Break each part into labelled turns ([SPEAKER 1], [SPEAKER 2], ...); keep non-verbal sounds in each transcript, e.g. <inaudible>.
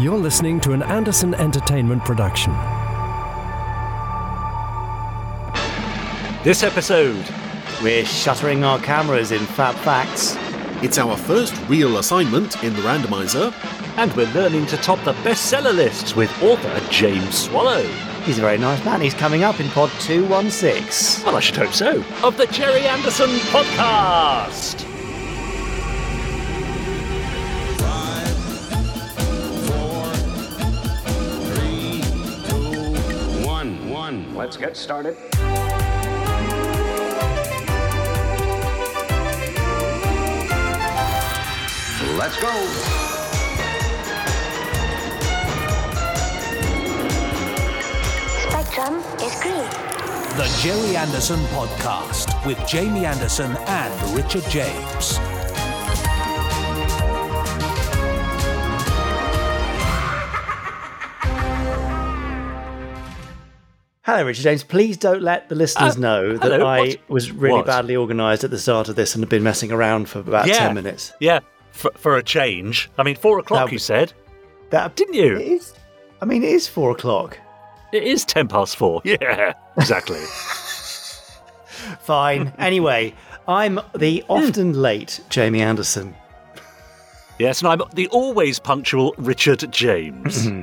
[SPEAKER 1] You're listening to an Anderson Entertainment production.
[SPEAKER 2] This episode,
[SPEAKER 3] We're shuttering our cameras in Fab Facts.
[SPEAKER 4] It's our first real assignment in the randomizer.
[SPEAKER 2] and we're learning to top the bestseller lists with author James Swallow.
[SPEAKER 3] He's a very nice man. He's coming up in pod 216.
[SPEAKER 2] Well, I should hope so. Of the Gerry Anderson podcast.
[SPEAKER 5] Let's get started. Let's go.
[SPEAKER 6] Spectrum is green.
[SPEAKER 7] The Gerry Anderson Podcast with Jamie Anderson and Richard James.
[SPEAKER 3] Hello, Richard James. Please don't let the listeners
[SPEAKER 2] Uh,
[SPEAKER 3] know that
[SPEAKER 2] hello,
[SPEAKER 3] I
[SPEAKER 2] what-
[SPEAKER 3] was really
[SPEAKER 2] what?
[SPEAKER 3] badly organised at the start of this and have been messing around for about 10 minutes.
[SPEAKER 2] Yeah, for, for a change. I mean, four o'clock,
[SPEAKER 3] Now-
[SPEAKER 2] you said.
[SPEAKER 3] That
[SPEAKER 2] Didn't you?
[SPEAKER 3] It is. I mean, it is four o'clock.
[SPEAKER 2] It is ten past four. <laughs> Yeah, exactly. <laughs>
[SPEAKER 3] Fine. anyway, I'm the
[SPEAKER 2] Hmm.
[SPEAKER 3] often late Jamie Anderson.
[SPEAKER 2] yes, and I'm the always punctual Richard James. <laughs>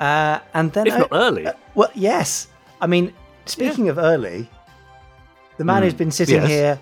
[SPEAKER 3] Uh, and then
[SPEAKER 2] if
[SPEAKER 3] I-
[SPEAKER 2] not early.
[SPEAKER 3] Uh, well, yes. I mean, speaking of early, the man who's been sitting
[SPEAKER 2] Hmm. Yes.
[SPEAKER 3] here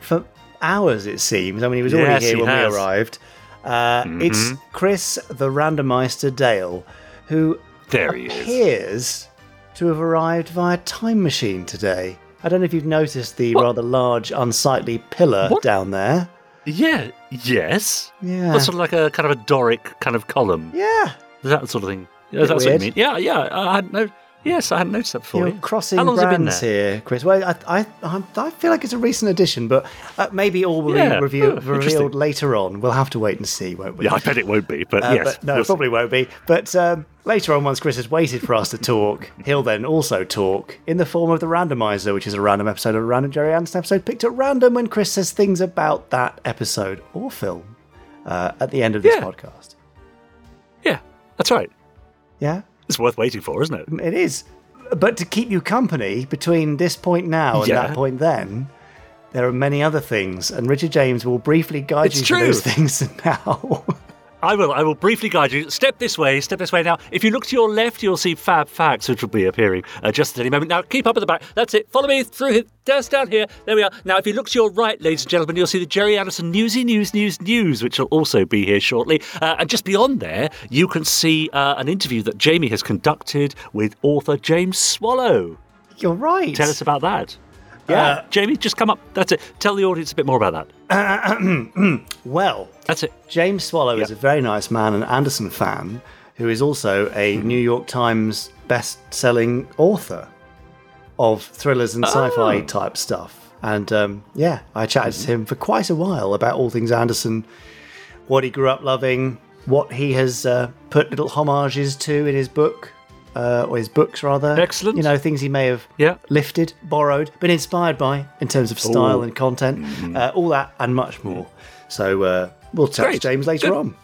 [SPEAKER 3] for hours, it seems. I mean, he was already
[SPEAKER 2] Yes,
[SPEAKER 3] here
[SPEAKER 2] he
[SPEAKER 3] when
[SPEAKER 2] has. Mm-hmm.
[SPEAKER 3] we arrived. Uh, It's Chris the Randomizer Dale, who
[SPEAKER 2] There he is.
[SPEAKER 3] appears to have arrived via time machine today. I don't know if you've noticed the rather large, unsightly pillar
[SPEAKER 2] What?
[SPEAKER 3] down there.
[SPEAKER 2] Yeah, yes.
[SPEAKER 3] Yeah.
[SPEAKER 2] That's sort of like a kind of a Doric kind of column.
[SPEAKER 3] Yeah.
[SPEAKER 2] Is that sort of thing. Yeah, that's what you mean. Yeah, yeah. I hadn't no. Yes, I hadn't noticed that before.
[SPEAKER 3] You're crossing
[SPEAKER 2] How long's it been
[SPEAKER 3] brands
[SPEAKER 2] there?
[SPEAKER 3] here, Chris. Well, I, I, I, I feel like it's a recent addition, but uh, maybe all will
[SPEAKER 2] Yeah.
[SPEAKER 3] be review,
[SPEAKER 2] Oh,
[SPEAKER 3] revealed later on. We'll have to wait and see, won't we?
[SPEAKER 2] Yeah, I bet it won't be, but
[SPEAKER 3] Uh,
[SPEAKER 2] yes.
[SPEAKER 3] but no,
[SPEAKER 2] we'll
[SPEAKER 3] it probably won't be. But um, later on, once Chris has waited for us to talk, he'll then also talk in the form of the randomizer, which is a random episode of a random Gerry Anderson episode picked at random when Chris says things about that episode or film uh, at the end of this
[SPEAKER 2] Yeah.
[SPEAKER 3] podcast.
[SPEAKER 2] Yeah, that's right.
[SPEAKER 3] Yeah,
[SPEAKER 2] It's worth waiting for, isn't it?
[SPEAKER 3] it is. But to keep you company between this point now and
[SPEAKER 2] Yeah.
[SPEAKER 3] that point then, there are many other things, and Richard James will briefly guide
[SPEAKER 2] It's
[SPEAKER 3] you through those things <laughs> now.
[SPEAKER 2] I will. I will briefly guide you. Step this way. Step this way. Now, if you look to your left, you'll see Fab Facts, which will be appearing uh, just at any moment. Now, keep up at the back. That's it. Follow me through here. Just down here. There we are. Now, if you look to your right, ladies and gentlemen, you'll see the Gerry Anderson Newsy News News News, which will also be here shortly. Uh, and just beyond there, you can see uh, an interview that Jamie has conducted with author James Swallow.
[SPEAKER 3] You're right.
[SPEAKER 2] Tell us about that. Yeah,
[SPEAKER 3] Uh,
[SPEAKER 2] Jamie, just come up. That's it. Tell the audience a bit more about that. <coughs>
[SPEAKER 3] Well,
[SPEAKER 2] That's it.
[SPEAKER 3] James Swallow is a very nice man, an Anderson fan, who is also a
[SPEAKER 2] Hmm.
[SPEAKER 3] New York Times best-selling author of thrillers and sci-fi
[SPEAKER 2] Oh.
[SPEAKER 3] type stuff. And um, yeah, I chatted
[SPEAKER 2] Hmm.
[SPEAKER 3] to him for quite a while about all things Anderson, what he grew up loving, what he has uh, put little homages to in his book, uh, or his books rather.
[SPEAKER 2] Excellent.
[SPEAKER 3] You know, things he may have
[SPEAKER 2] Yeah.
[SPEAKER 3] lifted, borrowed, been inspired by in terms of style
[SPEAKER 2] Ooh.
[SPEAKER 3] and content, uh, all that and much more. So uh, we'll chat to
[SPEAKER 2] Mm-hmm. Great.
[SPEAKER 3] James later
[SPEAKER 2] Good.
[SPEAKER 3] on.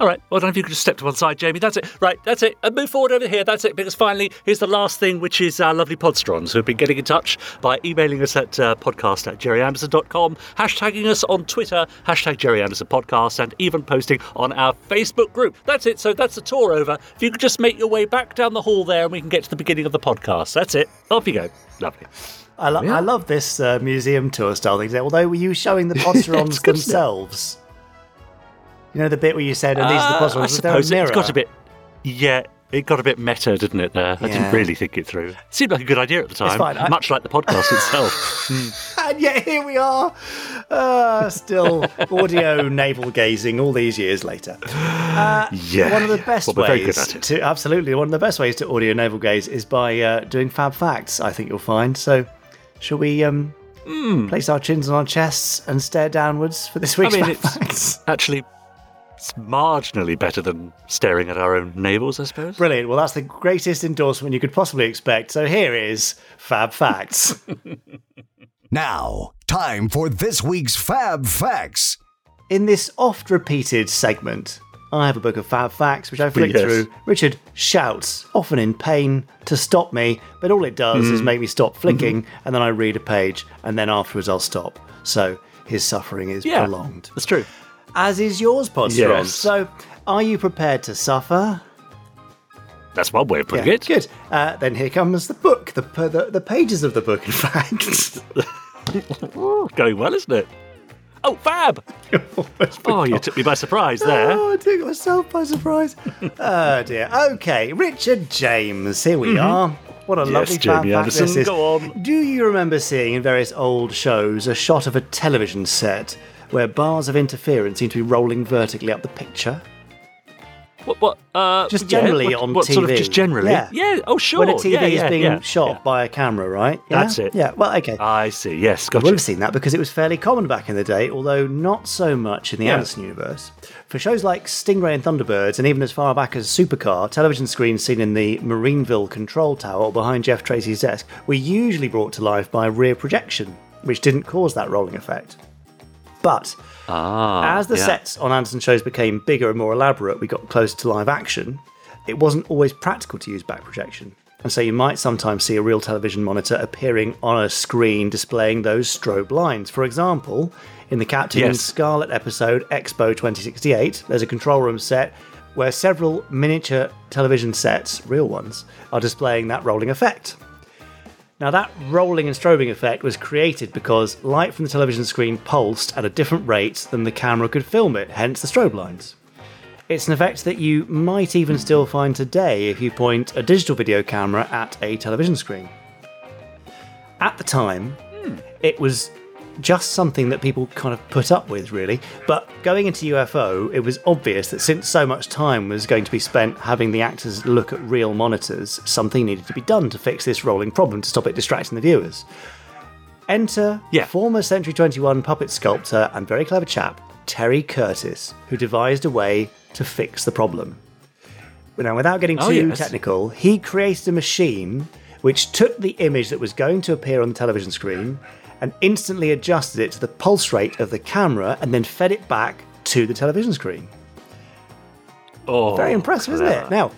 [SPEAKER 2] All right. Well, know if you could just step to one side, Jamie. That's it. Right. That's it. And move forward over here. That's it. Because finally, here's the last thing, which is our lovely podsterons who have been getting in touch by emailing us at uh, podcast at gerryanderson.com, hashtagging us on Twitter, hashtag Gerry Anderson Podcast, and even posting on our Facebook group. That's it. So that's the tour over. If you could just make your way back down the hall there and we can get to the beginning of the podcast. That's it. Off you go. Lovely.
[SPEAKER 3] I, lo- I love this uh, museum tour style thing. Although, were you showing the <laughs> Podsterons themselves? You know the bit where you said, "And these are the
[SPEAKER 2] Uh,
[SPEAKER 3] Podsterons."
[SPEAKER 2] I suppose it's got a bit. Yeah, it got a bit meta, didn't it? There, I
[SPEAKER 3] Yeah.
[SPEAKER 2] didn't really think it through. It seemed like a good idea at the time,
[SPEAKER 3] fine, I-
[SPEAKER 2] much like the podcast itself. <laughs>
[SPEAKER 3] And yet here we are, uh, still audio navel gazing all these years later.
[SPEAKER 2] yeah,
[SPEAKER 3] one of the best
[SPEAKER 2] Well, we're very good
[SPEAKER 3] ways to absolutely one of the best ways to audio navel gaze is by uh, doing fab facts. I think you'll find. So, shall we um, place our chins on our chests and stare downwards for this week's
[SPEAKER 2] Hmm. mean,
[SPEAKER 3] fab facts?
[SPEAKER 2] Actually, it's marginally better than staring at our own navels, I suppose.
[SPEAKER 3] Brilliant. Well, that's the greatest endorsement you could possibly expect. So here is Fab Facts. <laughs>
[SPEAKER 7] Now, time for this week's Fab Facts.
[SPEAKER 3] In this oft repeated segment I have a book of fab facts, which I flick
[SPEAKER 2] Yes.
[SPEAKER 3] through. Richard shouts, often in pain, to stop me, but all it does
[SPEAKER 2] Mm.
[SPEAKER 3] is make me stop flicking,
[SPEAKER 2] Mm-hmm.
[SPEAKER 3] and then I read a page, and then afterwards I'll stop. So his suffering is
[SPEAKER 2] Yeah,
[SPEAKER 3] prolonged.
[SPEAKER 2] that's true.
[SPEAKER 3] As is yours, Podsteron.
[SPEAKER 2] Yes.
[SPEAKER 3] So, are you prepared to suffer?
[SPEAKER 2] That's one way of putting
[SPEAKER 3] Yeah,
[SPEAKER 2] it.
[SPEAKER 3] Good. Uh, then here comes the book, the, the the pages of the book, in <laughs> fact.
[SPEAKER 2] Going well, isn't it? Oh, fab! <laughs> Oh, you took me by surprise there.
[SPEAKER 3] Oh, I took myself by surprise. <laughs> oh dear. Okay, Richard James. Here we are. What a
[SPEAKER 2] Yes,
[SPEAKER 3] lovely
[SPEAKER 2] Jamie
[SPEAKER 3] fact
[SPEAKER 2] Anderson,
[SPEAKER 3] this is.
[SPEAKER 2] go on.
[SPEAKER 3] Do you remember seeing in various old shows a shot of a television set where bars of interference seem to be rolling vertically up the picture?
[SPEAKER 2] What? What? Uh,
[SPEAKER 3] Just
[SPEAKER 2] yeah,
[SPEAKER 3] generally
[SPEAKER 2] what,
[SPEAKER 3] on
[SPEAKER 2] what
[SPEAKER 3] TV.
[SPEAKER 2] sort of just generally?
[SPEAKER 3] Yeah. yeah.
[SPEAKER 2] Oh, sure.
[SPEAKER 3] when a TV
[SPEAKER 2] yeah,
[SPEAKER 3] is
[SPEAKER 2] yeah,
[SPEAKER 3] being
[SPEAKER 2] yeah,
[SPEAKER 3] shot
[SPEAKER 2] yeah.
[SPEAKER 3] by a camera, right? Yeah?
[SPEAKER 2] That's it.
[SPEAKER 3] Yeah. Well, okay.
[SPEAKER 2] I see. Yes, gotcha.
[SPEAKER 3] would have seen that because it was fairly common back in the day, although not so much in the
[SPEAKER 2] Yeah.
[SPEAKER 3] Anderson universe. For shows like Stingray and Thunderbirds, and even as far back as Supercar, television screens seen in the Marineville control tower or behind Jeff Tracy's desk were usually brought to life by rear projection, which didn't cause that rolling effect. But
[SPEAKER 2] Ah,
[SPEAKER 3] as the
[SPEAKER 2] yeah.
[SPEAKER 3] sets on Anderson shows became bigger and more elaborate, we got closer to live action, it wasn't always practical to use back projection. And so you might sometimes see a real television monitor appearing on a screen displaying those strobe lines. For example, in the Captain
[SPEAKER 2] Yes.
[SPEAKER 3] Scarlet episode Expo 2068, there's a control room set where several miniature television sets, real ones, are displaying that rolling effect. Now, that rolling and strobing effect was created because light from the television screen pulsed at a different rate than the camera could film it, hence the strobe lines. It's an effect that you might even still find today if you point a digital video camera at a television screen. At the time, hmm. it was just something that people kind of put up with, really. But going into UFO, it was obvious that since so much time was going to be spent having the actors look at real monitors, something needed to be done to fix this rolling problem to stop it distracting the viewers. Enter
[SPEAKER 2] Yeah.
[SPEAKER 3] former Century 21 puppet sculptor and very clever chap, Terry Curtis, who devised a way to fix the problem. Now, without getting oh, too
[SPEAKER 2] Oh, yes.
[SPEAKER 3] technical, he created a machine which took the image that was going to appear on the television screen and instantly adjusted it to the pulse rate of the camera and then fed it back to the television screen.
[SPEAKER 2] Oh,
[SPEAKER 3] Very impressive, isn't it? Now,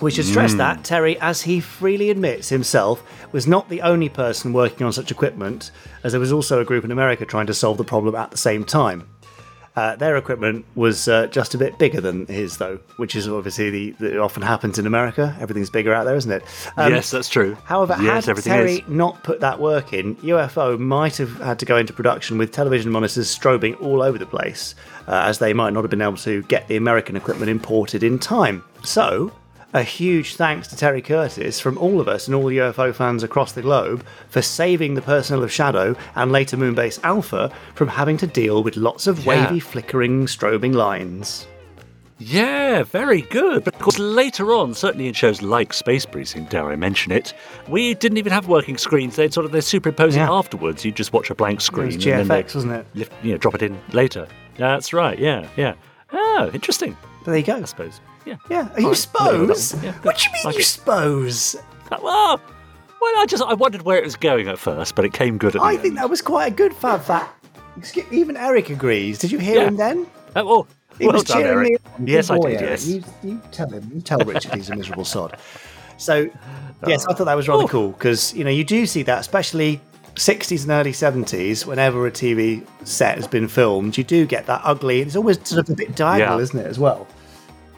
[SPEAKER 3] we should stress
[SPEAKER 2] Hmm.
[SPEAKER 3] that Terry, as he freely admits himself, was not the only person working on such equipment, as there was also a group in America trying to solve the problem at the same time. Uh, their equipment was uh, just a bit bigger than his, though, which is obviously the, that often happens in America. Everything's bigger out there, isn't it? Um,
[SPEAKER 2] yes, that's true.
[SPEAKER 3] However,
[SPEAKER 2] yes,
[SPEAKER 3] had Terry
[SPEAKER 2] is.
[SPEAKER 3] not put that work in, UFO might have had to go into production with television monitors strobing all over the place, uh, as they might not have been able to get the American equipment imported in time. So, a huge thanks to Terry Curtis from all of us and all the UFO fans across the globe for saving the personnel of SHADO and later Moonbase Alpha from having to deal with lots of
[SPEAKER 2] Yeah.
[SPEAKER 3] wavy, flickering, strobing lines.
[SPEAKER 2] Yeah, very good. But of course, later on, certainly in shows like Space Precinct, dare I mention it, we didn't even have working screens. They'd sort of they're superimposing
[SPEAKER 3] Yeah.
[SPEAKER 2] afterwards. You just watch a blank screen.
[SPEAKER 3] was
[SPEAKER 2] and then they
[SPEAKER 3] GFX, wasn't it?
[SPEAKER 2] Lift, you know, drop it in later. That's right. Yeah, yeah. Oh, interesting.
[SPEAKER 3] There you go.
[SPEAKER 2] I suppose. Yeah.
[SPEAKER 3] Yeah, are you
[SPEAKER 2] right, I'll leave it at
[SPEAKER 3] suppose?
[SPEAKER 2] Yeah,
[SPEAKER 3] what do you mean
[SPEAKER 2] Like
[SPEAKER 3] you
[SPEAKER 2] it.
[SPEAKER 3] suppose?
[SPEAKER 2] Uh, Well, well, I just I wondered where it was going at first, but it came good at the
[SPEAKER 3] I
[SPEAKER 2] end.
[SPEAKER 3] think that was quite a good fab fact. Even Eric agrees. Did you hear
[SPEAKER 2] Yeah.
[SPEAKER 3] him then?
[SPEAKER 2] Oh, well,
[SPEAKER 3] He
[SPEAKER 2] well
[SPEAKER 3] was
[SPEAKER 2] done,
[SPEAKER 3] cheering
[SPEAKER 2] Eric.
[SPEAKER 3] me on.
[SPEAKER 2] Yes, I did.
[SPEAKER 3] Eric.
[SPEAKER 2] Yes.
[SPEAKER 3] You, you tell him. You tell Richard he's a miserable sod. So, <laughs> yes, I thought that was rather
[SPEAKER 2] Oh.
[SPEAKER 3] cool because you know you do see that, especially 60s and early 70s. Whenever a TV set has been filmed, you do get that ugly. It's always sort of a bit diagonal,
[SPEAKER 2] Yeah.
[SPEAKER 3] isn't it, as well?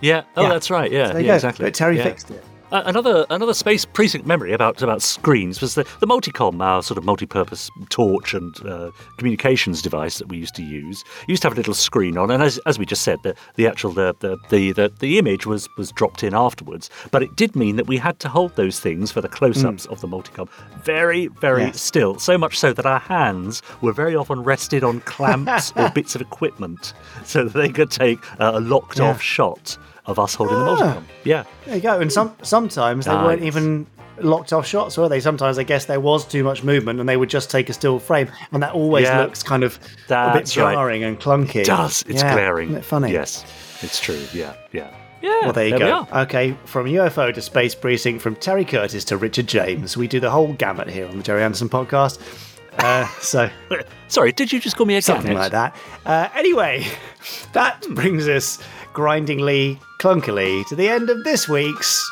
[SPEAKER 2] Yeah. Oh,
[SPEAKER 3] Yeah.
[SPEAKER 2] that's right. Yeah. Yeah
[SPEAKER 3] go.
[SPEAKER 2] exactly.
[SPEAKER 3] But Terry
[SPEAKER 2] Yeah.
[SPEAKER 3] fixed it.
[SPEAKER 2] Uh, another another space precinct memory about about screens was the the multicom, our sort of multi-purpose torch and uh, communications device that we used to use. Used to have a little screen on, and as, as we just said, the the actual the, the the the image was was dropped in afterwards. But it did mean that we had to hold those things for the close-ups of the multicom very very
[SPEAKER 3] Yes.
[SPEAKER 2] still. So much so that our hands were very often rested on clamps <laughs> or bits of equipment, so that they could take uh, a locked
[SPEAKER 3] Yeah.
[SPEAKER 2] off shot of us holding the
[SPEAKER 3] Ah.
[SPEAKER 2] multicom. Yeah.
[SPEAKER 3] There you go. And some sometimes they
[SPEAKER 2] Ah,
[SPEAKER 3] weren't even locked off shots, were they? Sometimes I guess there was too much movement, and they would just take a still frame, and that always
[SPEAKER 2] Yeah.
[SPEAKER 3] looks kind of a bit
[SPEAKER 2] That's right.
[SPEAKER 3] jarring and clunky.
[SPEAKER 2] It does. It's
[SPEAKER 3] Yeah,
[SPEAKER 2] glaring.
[SPEAKER 3] Isn't it funny?
[SPEAKER 2] Yes, it's true. Yeah, yeah, yeah.
[SPEAKER 3] Well, there you
[SPEAKER 2] we
[SPEAKER 3] go.
[SPEAKER 2] are.
[SPEAKER 3] Okay, from UFO to Space Precinct, from Terry Curtis to Richard James, we do the whole gamut here on the Gerry Anderson podcast. Uh, <laughs> so
[SPEAKER 2] Sorry, did you just call me a
[SPEAKER 3] something
[SPEAKER 2] gannet?
[SPEAKER 3] like that. Uh, anyway, <laughs> that brings us grindingly, clunkily to the end of this week's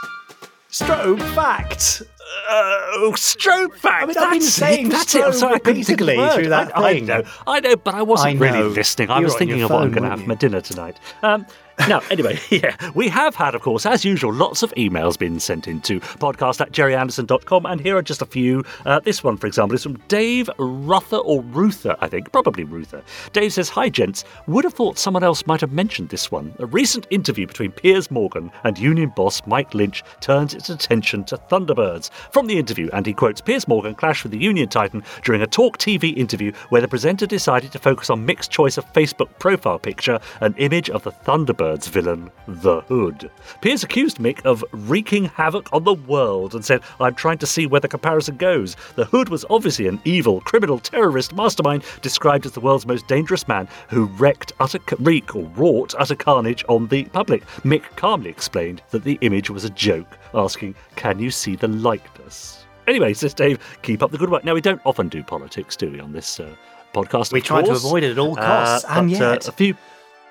[SPEAKER 3] stroke fact.
[SPEAKER 2] Oh, stroke fact.
[SPEAKER 3] I mean, I've been saying
[SPEAKER 2] it. That's it. I'm sorry, I couldn't think of the word.
[SPEAKER 3] through that
[SPEAKER 2] I, I know, I know, but I wasn't
[SPEAKER 3] I
[SPEAKER 2] really listening. I
[SPEAKER 3] You
[SPEAKER 2] was thinking of what I'm going to have
[SPEAKER 3] you?
[SPEAKER 2] for my dinner tonight. Um, <laughs> now, anyway, <laughs> yeah, we have had, of course, as usual, lots of emails being sent into podcast at gerryanderson.com, and here are just a few. Uh, this one, for example, is from Dave Ruther, or Ruther, I think, probably Ruther. Dave says, Hi, gents. Would have thought someone else might have mentioned this one. A recent interview between Piers Morgan and union boss Mike Lynch turns its attention to Thunderbirds. From the interview, and he quotes Piers Morgan clashed with the union titan during a Talk TV interview where the presenter decided to focus on Mick's choice of Facebook profile picture, an image of the Thunderbirds villain, The Hood. Piers accused Mick of wreaking havoc on the world and said, I'm trying to see where the comparison goes. The Hood was obviously an evil, criminal, terrorist mastermind described as the world's most dangerous man who wreaked utter wreak or wrought utter carnage on the public. Mick calmly explained that the image was a joke, asking, Can you see the likeness? Anyway, says Dave, keep up the good work. Now, we don't often do politics, do we, on this uh, podcast?
[SPEAKER 3] We try to avoid it at all costs,
[SPEAKER 2] Uh,
[SPEAKER 3] and
[SPEAKER 2] but, uh,
[SPEAKER 3] yet-
[SPEAKER 2] a few,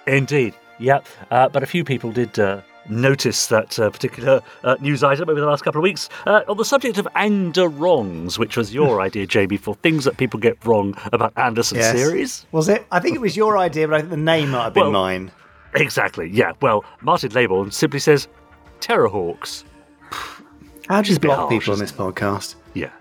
[SPEAKER 2] indeed, yep. Uh, but a few people did uh, notice that uh, particular uh, news item over the last couple of weeks uh, on the subject of Ander wrongs, which was your <laughs> idea, Jamie, for things that people get wrong about Anderson
[SPEAKER 3] Yes.
[SPEAKER 2] series.
[SPEAKER 3] Was it? I think it was your idea, but I think the name might have been
[SPEAKER 2] Well-
[SPEAKER 3] mine.
[SPEAKER 2] Exactly. Yeah. Well, Martin Laybourne simply says Terrahawks.
[SPEAKER 3] How do you block people on this podcast?
[SPEAKER 2] Yeah.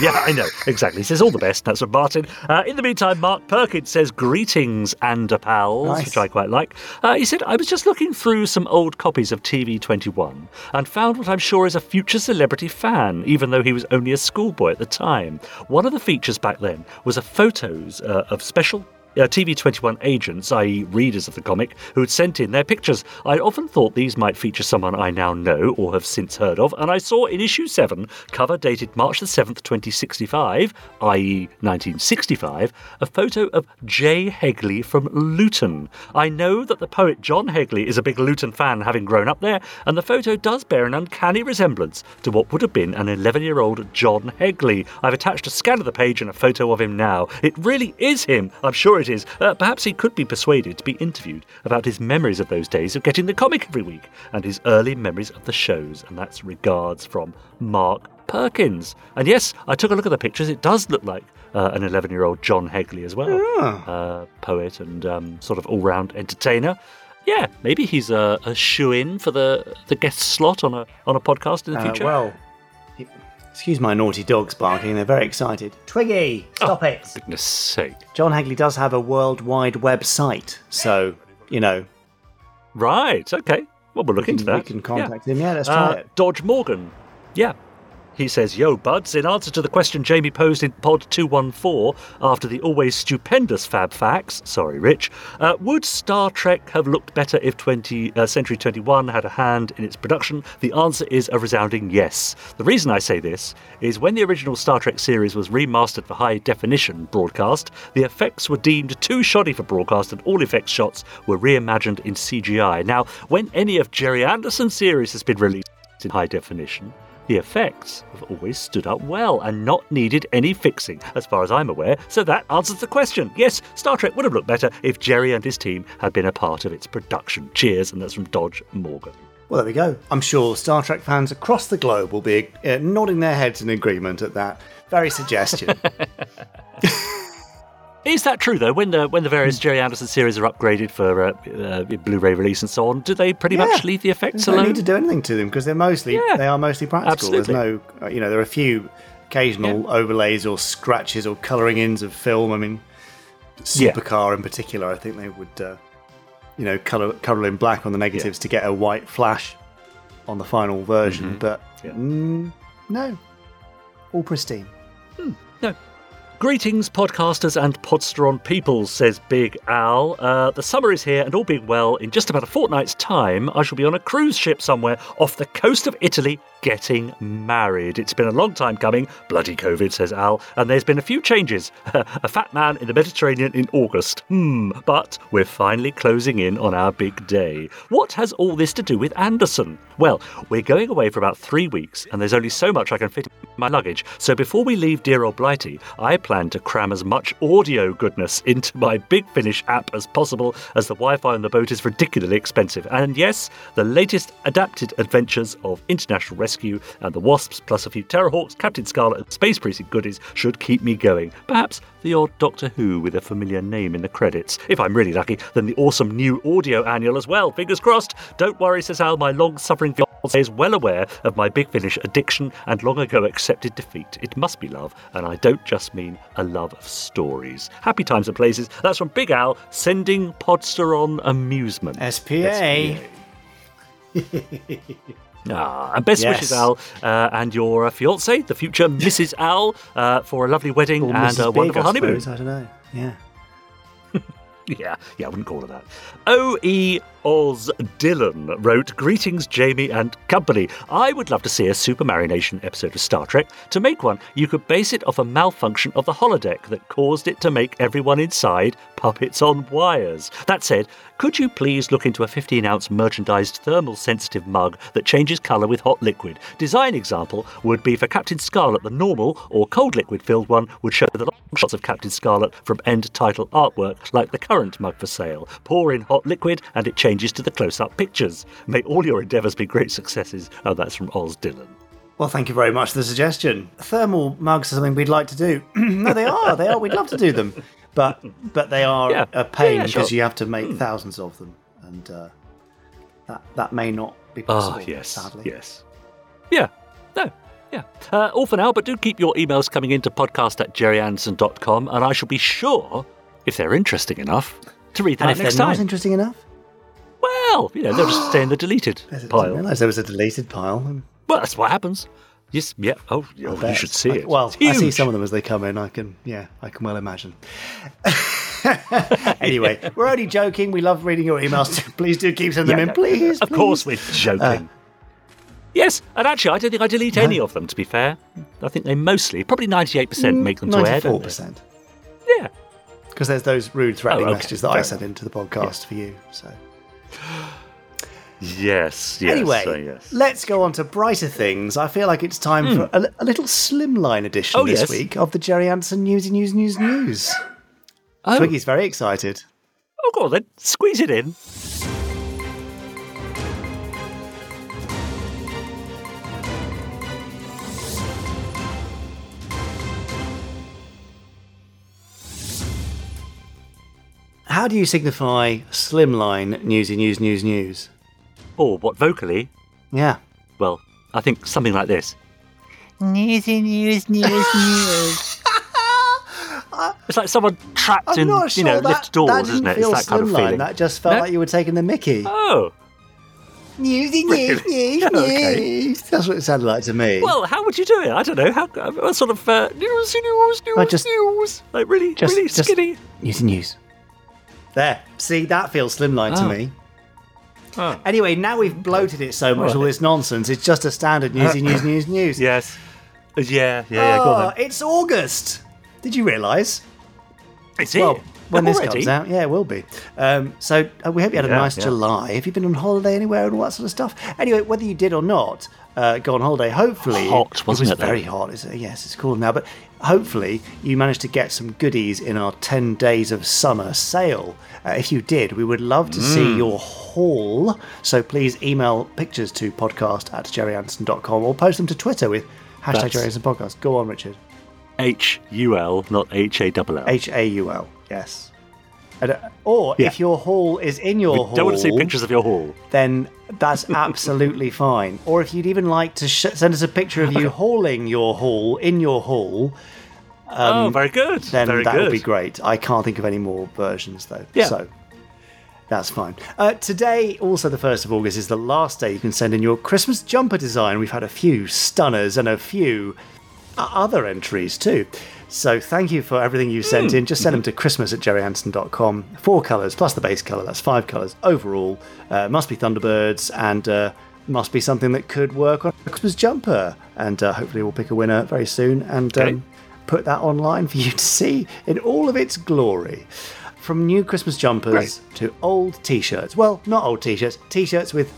[SPEAKER 2] Yeah, I know. Exactly. He says all the best. That's from Martin. Uh, in the meantime, Mark Perkins says greetings, and a pals,
[SPEAKER 3] Nice.
[SPEAKER 2] which I quite like. Uh, he said, I was just looking through some old copies of TV21 and found what I'm sure is a future celebrity fan, even though he was only a schoolboy at the time. One of the features back then was a photos uh, of special uh, TV21 agents, i.e., readers of the comic, who had sent in their pictures. I often thought these might feature someone I now know or have since heard of, and I saw in issue 7, cover dated March the 7th, 2065, i.e., 1965, a photo of J. Hegley from Luton. I know that the poet John Hegley is a big Luton fan, having grown up there, and the photo does bear an uncanny resemblance to what would have been an 11 year old John Hegley. I've attached a scan of the page and a photo of him now. It really is him. I'm sure it is. Uh, perhaps he could be persuaded to be interviewed about his memories of those days of getting the comic every week and his early memories of the shows. And that's regards from Mark Perkins. And yes, I took a look at the pictures. It does look like uh, an 11 year old John Hegley as well. Uh, poet and um, sort of all round entertainer. Yeah, maybe he's a, a shoe in for the, the guest slot on a on a podcast in the
[SPEAKER 3] Uh,
[SPEAKER 2] future.
[SPEAKER 3] well, excuse my naughty dogs barking. They're very excited. Twiggy, stop it.
[SPEAKER 2] goodness sake.
[SPEAKER 3] John Hegley does have a World Wide Web site, so you know
[SPEAKER 2] Right, okay. Well, we'll look into that.
[SPEAKER 3] we can contact him. Yeah, let's try
[SPEAKER 2] Uh,
[SPEAKER 3] it.
[SPEAKER 2] Dodge Morgan. Yeah. He says, Yo, buds, in answer to the question Jamie posed in Pod 214 after the always stupendous Fab Facts, sorry, Rich, uh, would Star Trek have looked better if 20, uh, Century 21 had a hand in its production? The answer is a resounding yes. The reason I say this is when the original Star Trek series was remastered for high definition broadcast, the effects were deemed too shoddy for broadcast and all effects shots were reimagined in CGI. Now, when any of Gerry Anderson's series has been released in high definition, the effects have always stood up well and not needed any fixing, as far as I'm aware, so that answers the question. Yes, Star Trek would have looked better if Gerry and his team had been a part of its production. Cheers, and that's from Dodge Morgan.
[SPEAKER 3] Well, there we go. I'm sure Star Trek fans across the globe will be uh, nodding their heads in agreement at that very suggestion. <laughs>
[SPEAKER 2] Is that true though? When the when the various
[SPEAKER 3] Hmm.
[SPEAKER 2] Gerry Anderson series are upgraded for uh, uh, Blu-ray release and so on, do they pretty much leave the effects alone?
[SPEAKER 3] need to do anything to them because they're mostly
[SPEAKER 2] Yeah.
[SPEAKER 3] they are mostly practical.
[SPEAKER 2] Absolutely.
[SPEAKER 3] There's no, uh, you know, there are a few occasional overlays or scratches or colouring ins of film. I mean,
[SPEAKER 2] Yeah.
[SPEAKER 3] Supercar in particular, I think they would, uh, you know, colour colour in black on the negatives to get a white flash on the final version. But
[SPEAKER 2] Mm-hmm. Yeah.
[SPEAKER 3] mm, no, all pristine.
[SPEAKER 2] No. Greetings, podcasters and Podsteron people, says Big Al. Uh, the summer is here, and all being well, in just about a fortnight's time, I shall be on a cruise ship somewhere off the coast of Italy getting married. It's been a long time coming, bloody COVID, says Al, and there's been a few changes. <laughs> a fat man in the Mediterranean in August. Hmm, but we're finally closing in on our big day. What has all this to do with Anderson? Well, we're going away for about three weeks, and there's only so much I can fit in my luggage, so before we leave dear old Blighty, I plan to cram as much audio goodness into my Big Finish app as possible, as the Wi Fi on the boat is ridiculously expensive. And yes, the latest adapted adventures of International Rescue and the Wasps, plus a few Terrahawks, Captain Scarlet, and Space Precinct goodies should keep me going. Perhaps the odd Doctor Who with a familiar name in the credits. If I'm really lucky, then the awesome new audio annual as well. Fingers crossed. Don't worry, says Al, my long suffering fiance is well aware of my Big Finish addiction and long ago accepted defeat. It must be love, and I don't just mean a love of stories. Happy times and places. That's from Big Al, sending Podsteron amusement.
[SPEAKER 3] SPA. <laughs>
[SPEAKER 2] Ah, and best
[SPEAKER 3] Yes.
[SPEAKER 2] wishes, Al, uh, and your uh, fiance, the future Mrs. Al, uh, for a lovely wedding
[SPEAKER 3] Or
[SPEAKER 2] and
[SPEAKER 3] Mrs.
[SPEAKER 2] a
[SPEAKER 3] Big,
[SPEAKER 2] wonderful
[SPEAKER 3] I
[SPEAKER 2] honeymoon.
[SPEAKER 3] suppose, I don't know. Yeah. <laughs>
[SPEAKER 2] Yeah, yeah, I wouldn't call it that. O.E. Oz Dillon wrote Greetings, Jamie and company. I would love to see a Supermarionation episode of Star Trek. To make one, you could base it off a malfunction of the holodeck that caused it to make everyone inside puppets on wires. That said, could you please look into a 15 ounce merchandised thermal sensitive mug that changes colour with hot liquid? Design example would be for Captain Scarlet, the normal or cold liquid filled one would show the long shots of Captain Scarlet from end title artwork, like the current mug for sale. Pour in hot liquid and it changes to the close up pictures. May all your endeavours be great successes. Oh, that's from Oz Dylan.
[SPEAKER 3] Well, thank you very much for the suggestion. Thermal mugs are something we'd like to do. <clears throat> no, they are. They are. We'd love to do them, but but they are
[SPEAKER 2] Yeah.
[SPEAKER 3] a pain
[SPEAKER 2] Yeah, yeah,
[SPEAKER 3] because
[SPEAKER 2] sure.
[SPEAKER 3] you have to make thousands of them, and uh, that that may not be possible.
[SPEAKER 2] Ah, yes.
[SPEAKER 3] sadly.
[SPEAKER 2] Yes. Yeah. No. Yeah. Uh, all for now, but do keep your emails coming in to podcast at gerryanderson.com, and I shall be sure, if they're interesting enough, to read them
[SPEAKER 3] And if they're
[SPEAKER 2] next
[SPEAKER 3] not
[SPEAKER 2] time.
[SPEAKER 3] interesting enough,
[SPEAKER 2] well, you know, they'll just stay in the deleted pile.
[SPEAKER 3] I didn't
[SPEAKER 2] pile.
[SPEAKER 3] realise there was a deleted pile. Hmm.
[SPEAKER 2] Well, that's what happens. Yes, yeah. Oh, oh, you should see
[SPEAKER 3] I-
[SPEAKER 2] it.
[SPEAKER 3] Well, I see some of them as they come in. I can, yeah, I can well imagine. <laughs> anyway, <laughs> we're only joking. We love reading your emails. <laughs> Please do keep sending
[SPEAKER 2] Yeah,
[SPEAKER 3] them in, please.
[SPEAKER 2] Of
[SPEAKER 3] please.
[SPEAKER 2] course, we're joking. Uh, yes, and actually, I don't think I delete any of them. To be fair, I think they mostly, probably ninety-eight percent, mm, make them to air.
[SPEAKER 3] Ninety-four percent.
[SPEAKER 2] Yeah.
[SPEAKER 3] Because there's those rude, threatening
[SPEAKER 2] Oh, okay.
[SPEAKER 3] messages that I
[SPEAKER 2] Fair
[SPEAKER 3] sent into the podcast for you. So
[SPEAKER 2] Yes. Yes.
[SPEAKER 3] anyway,
[SPEAKER 2] uh, yes.
[SPEAKER 3] let's go on to brighter things. I feel like it's time for a, a little slimline edition
[SPEAKER 2] Oh,
[SPEAKER 3] this
[SPEAKER 2] yes.
[SPEAKER 3] week of the Gerry Anderson Newsy News News News.
[SPEAKER 2] Oh,
[SPEAKER 3] Twiggy's very excited.
[SPEAKER 2] oh, go on then. Squeeze it in.
[SPEAKER 3] How do you signify slimline Newsy News News News?
[SPEAKER 2] Or what vocally?
[SPEAKER 3] Yeah.
[SPEAKER 2] Well, I think something like this.
[SPEAKER 6] Newsy news, news, news. <laughs>
[SPEAKER 2] It's like someone trapped
[SPEAKER 3] I'm
[SPEAKER 2] in,
[SPEAKER 3] sure
[SPEAKER 2] you know,
[SPEAKER 3] that,
[SPEAKER 2] lift doors,
[SPEAKER 3] that
[SPEAKER 2] isn't it?
[SPEAKER 3] feel
[SPEAKER 2] It's that kind of
[SPEAKER 3] slimline.
[SPEAKER 2] feeling.
[SPEAKER 3] That just felt
[SPEAKER 2] No?
[SPEAKER 3] like you were taking the Mickey.
[SPEAKER 2] Oh,
[SPEAKER 3] Newsy News News <laughs>
[SPEAKER 2] Okay.
[SPEAKER 3] News. That's what it sounded like to me.
[SPEAKER 2] well, how would you do it? I don't know. How what sort of uh, news, news, news,
[SPEAKER 3] I just-
[SPEAKER 2] news? Like really,
[SPEAKER 3] just-
[SPEAKER 2] really
[SPEAKER 3] just-
[SPEAKER 2] skinny.
[SPEAKER 3] Newsy News. There. See, that feels slimline to
[SPEAKER 2] Oh.
[SPEAKER 3] me. Anyway, now we've bloated it so much,
[SPEAKER 2] Right.
[SPEAKER 3] all this nonsense. It's just a standard Newsy News News News. <laughs>
[SPEAKER 2] Yes. Yeah, yeah, yeah. Go on
[SPEAKER 3] Oh,
[SPEAKER 2] then.
[SPEAKER 3] it's August. Did you realise?
[SPEAKER 2] Is it?
[SPEAKER 3] Well, when this comes out, yeah, it will be. Um, so uh, we hope you had a
[SPEAKER 2] Yeah,
[SPEAKER 3] nice
[SPEAKER 2] yeah.
[SPEAKER 3] July. Have you been on holiday anywhere and all that sort of stuff? Anyway, whether you did or not, uh, go on holiday. Hopefully,
[SPEAKER 2] Hot, wasn't
[SPEAKER 3] it?
[SPEAKER 2] it,
[SPEAKER 3] Was
[SPEAKER 2] though?
[SPEAKER 3] very hot. It's, uh, yes, it's cool now. But hopefully, you managed to get some goodies in our ten days of summer sale. Uh, if you did, we would love to
[SPEAKER 2] Mm.
[SPEAKER 3] see your haul. So please email pictures to podcast at gerryanderson.com or post them to Twitter with hashtag
[SPEAKER 2] That's-
[SPEAKER 3] Gerry Anderson Podcast. Go on, Richard.
[SPEAKER 2] H U L, not H A double L.
[SPEAKER 3] H A U L. Yes. Uh, or
[SPEAKER 2] Yeah.
[SPEAKER 3] if your haul is in your
[SPEAKER 2] We
[SPEAKER 3] haul,
[SPEAKER 2] don't want to see pictures of your haul.
[SPEAKER 3] then that's <laughs> absolutely fine. Or if you'd even like to sh- send us a picture of you <laughs> hauling your haul in your haul,
[SPEAKER 2] oh, very good.
[SPEAKER 3] then
[SPEAKER 2] very
[SPEAKER 3] that
[SPEAKER 2] good.
[SPEAKER 3] would be great. I can't think of any more versions though.
[SPEAKER 2] Yeah.
[SPEAKER 3] So that's fine. Uh, today, also the 1st of August, is the last day you can send in your Christmas jumper design. We've had a few stunners and a few other entries too. So thank you for everything you sent in. Just send them to christmas at gerryanderson.com. Four colours plus the base colour. That's five colours overall. Uh, must be Thunderbirds and uh, must be something that could work on a Christmas jumper. And uh, hopefully we'll pick a winner very soon and
[SPEAKER 2] Okay.
[SPEAKER 3] um, put that online for you to see in all of its glory. From new Christmas jumpers
[SPEAKER 2] Great.
[SPEAKER 3] to old t shirts. Well, not old t shirts, t shirts with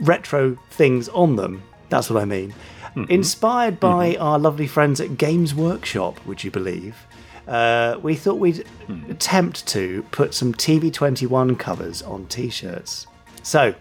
[SPEAKER 3] retro things on them. That's what I mean.
[SPEAKER 2] Mm-hmm.
[SPEAKER 3] Inspired by our lovely friends at Games Workshop, would you believe? uh, we thought we'd
[SPEAKER 2] Hmm.
[SPEAKER 3] attempt to put some TV21 covers on t-shirts. So,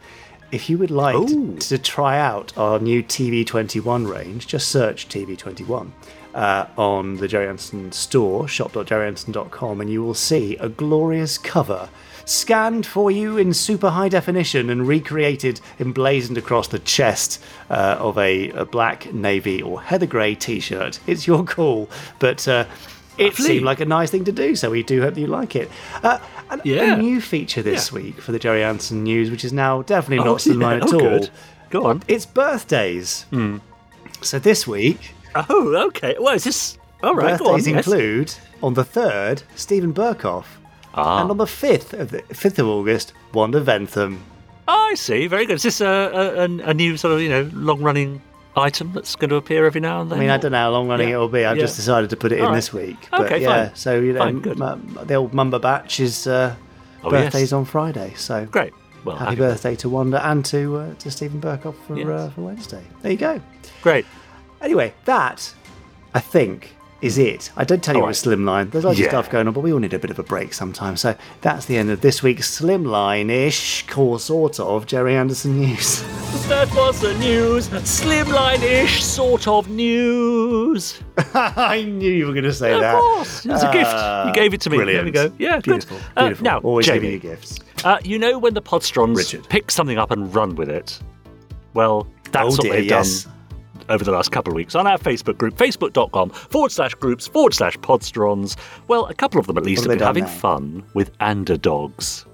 [SPEAKER 3] if you would like
[SPEAKER 2] Ooh.
[SPEAKER 3] to try out our new TV21 range, just search TV21 uh, on the Gerry Anderson store, shop.gerryanderson.com, and you will see a glorious cover scanned for you in super high definition and recreated, emblazoned across the chest uh, of a, a black, navy, or heather grey t shirt. It's your call, but. Uh, it seemed like a nice thing to do, so we do hope that you like it. Uh, and
[SPEAKER 2] Yeah.
[SPEAKER 3] A new feature this
[SPEAKER 2] Yeah.
[SPEAKER 3] week for the Gerry Anderson News, which is now definitely
[SPEAKER 2] Oh,
[SPEAKER 3] not Slimline
[SPEAKER 2] yeah.
[SPEAKER 3] at
[SPEAKER 2] Oh,
[SPEAKER 3] all.
[SPEAKER 2] good. Go on.
[SPEAKER 3] It's birthdays. So this week,
[SPEAKER 2] Oh, okay. Well, is this all right? Go on.
[SPEAKER 3] birthdays
[SPEAKER 2] yes.
[SPEAKER 3] include on the third, Steven Berkoff,
[SPEAKER 2] Ah.
[SPEAKER 3] and on the fifth of the fifth of August, Wanda Ventham.
[SPEAKER 2] I see. Very good. Is this a, a, a- new sort of you know long running item that's going to appear every now and then?
[SPEAKER 3] I mean, I don't know how long running
[SPEAKER 2] Yeah.
[SPEAKER 3] it will be. I've
[SPEAKER 2] Yeah.
[SPEAKER 3] just decided to put it in
[SPEAKER 2] All right.
[SPEAKER 3] this week. But
[SPEAKER 2] Okay,
[SPEAKER 3] yeah,
[SPEAKER 2] fine.
[SPEAKER 3] so you know,
[SPEAKER 2] Fine,
[SPEAKER 3] m- the old Mumba batch is uh,
[SPEAKER 2] Oh, yes.
[SPEAKER 3] birthdays on Friday. So
[SPEAKER 2] Great. Well,
[SPEAKER 3] happy birthday to Wanda and to uh, to Steven Berkoff for
[SPEAKER 2] Yes.
[SPEAKER 3] uh, for Wednesday. There you go.
[SPEAKER 2] Great.
[SPEAKER 3] Anyway, that I think is it. I don't tell you
[SPEAKER 2] All
[SPEAKER 3] it was Slimline. There's lots
[SPEAKER 2] Yeah.
[SPEAKER 3] of stuff going on, but we all need a bit of a break sometimes. So that's the end of this week's Slimline-ish, core sort of Gerry Anderson news. <laughs>
[SPEAKER 2] That was the news. Slimline-ish sort of news. <laughs>
[SPEAKER 3] I knew you were going to say
[SPEAKER 2] of
[SPEAKER 3] that.
[SPEAKER 2] Of course, it's a gift. You gave it to me.
[SPEAKER 3] Brilliant.
[SPEAKER 2] There we go. Yeah,
[SPEAKER 3] beautiful.
[SPEAKER 2] good. Uh,
[SPEAKER 3] Beautiful.
[SPEAKER 2] now,
[SPEAKER 3] always
[SPEAKER 2] Jamie,
[SPEAKER 3] giving you gifts.
[SPEAKER 2] Uh, you know when the Podsterons
[SPEAKER 3] Richard.
[SPEAKER 2] pick something up and run with it? Well, that's
[SPEAKER 3] Oh
[SPEAKER 2] what
[SPEAKER 3] dear,
[SPEAKER 2] they've
[SPEAKER 3] yes.
[SPEAKER 2] done over the last couple of weeks on our Facebook group, facebook.com forward slash groups forward slash podsterons. Well, a couple of them at least have been having fun with Thunderdogs.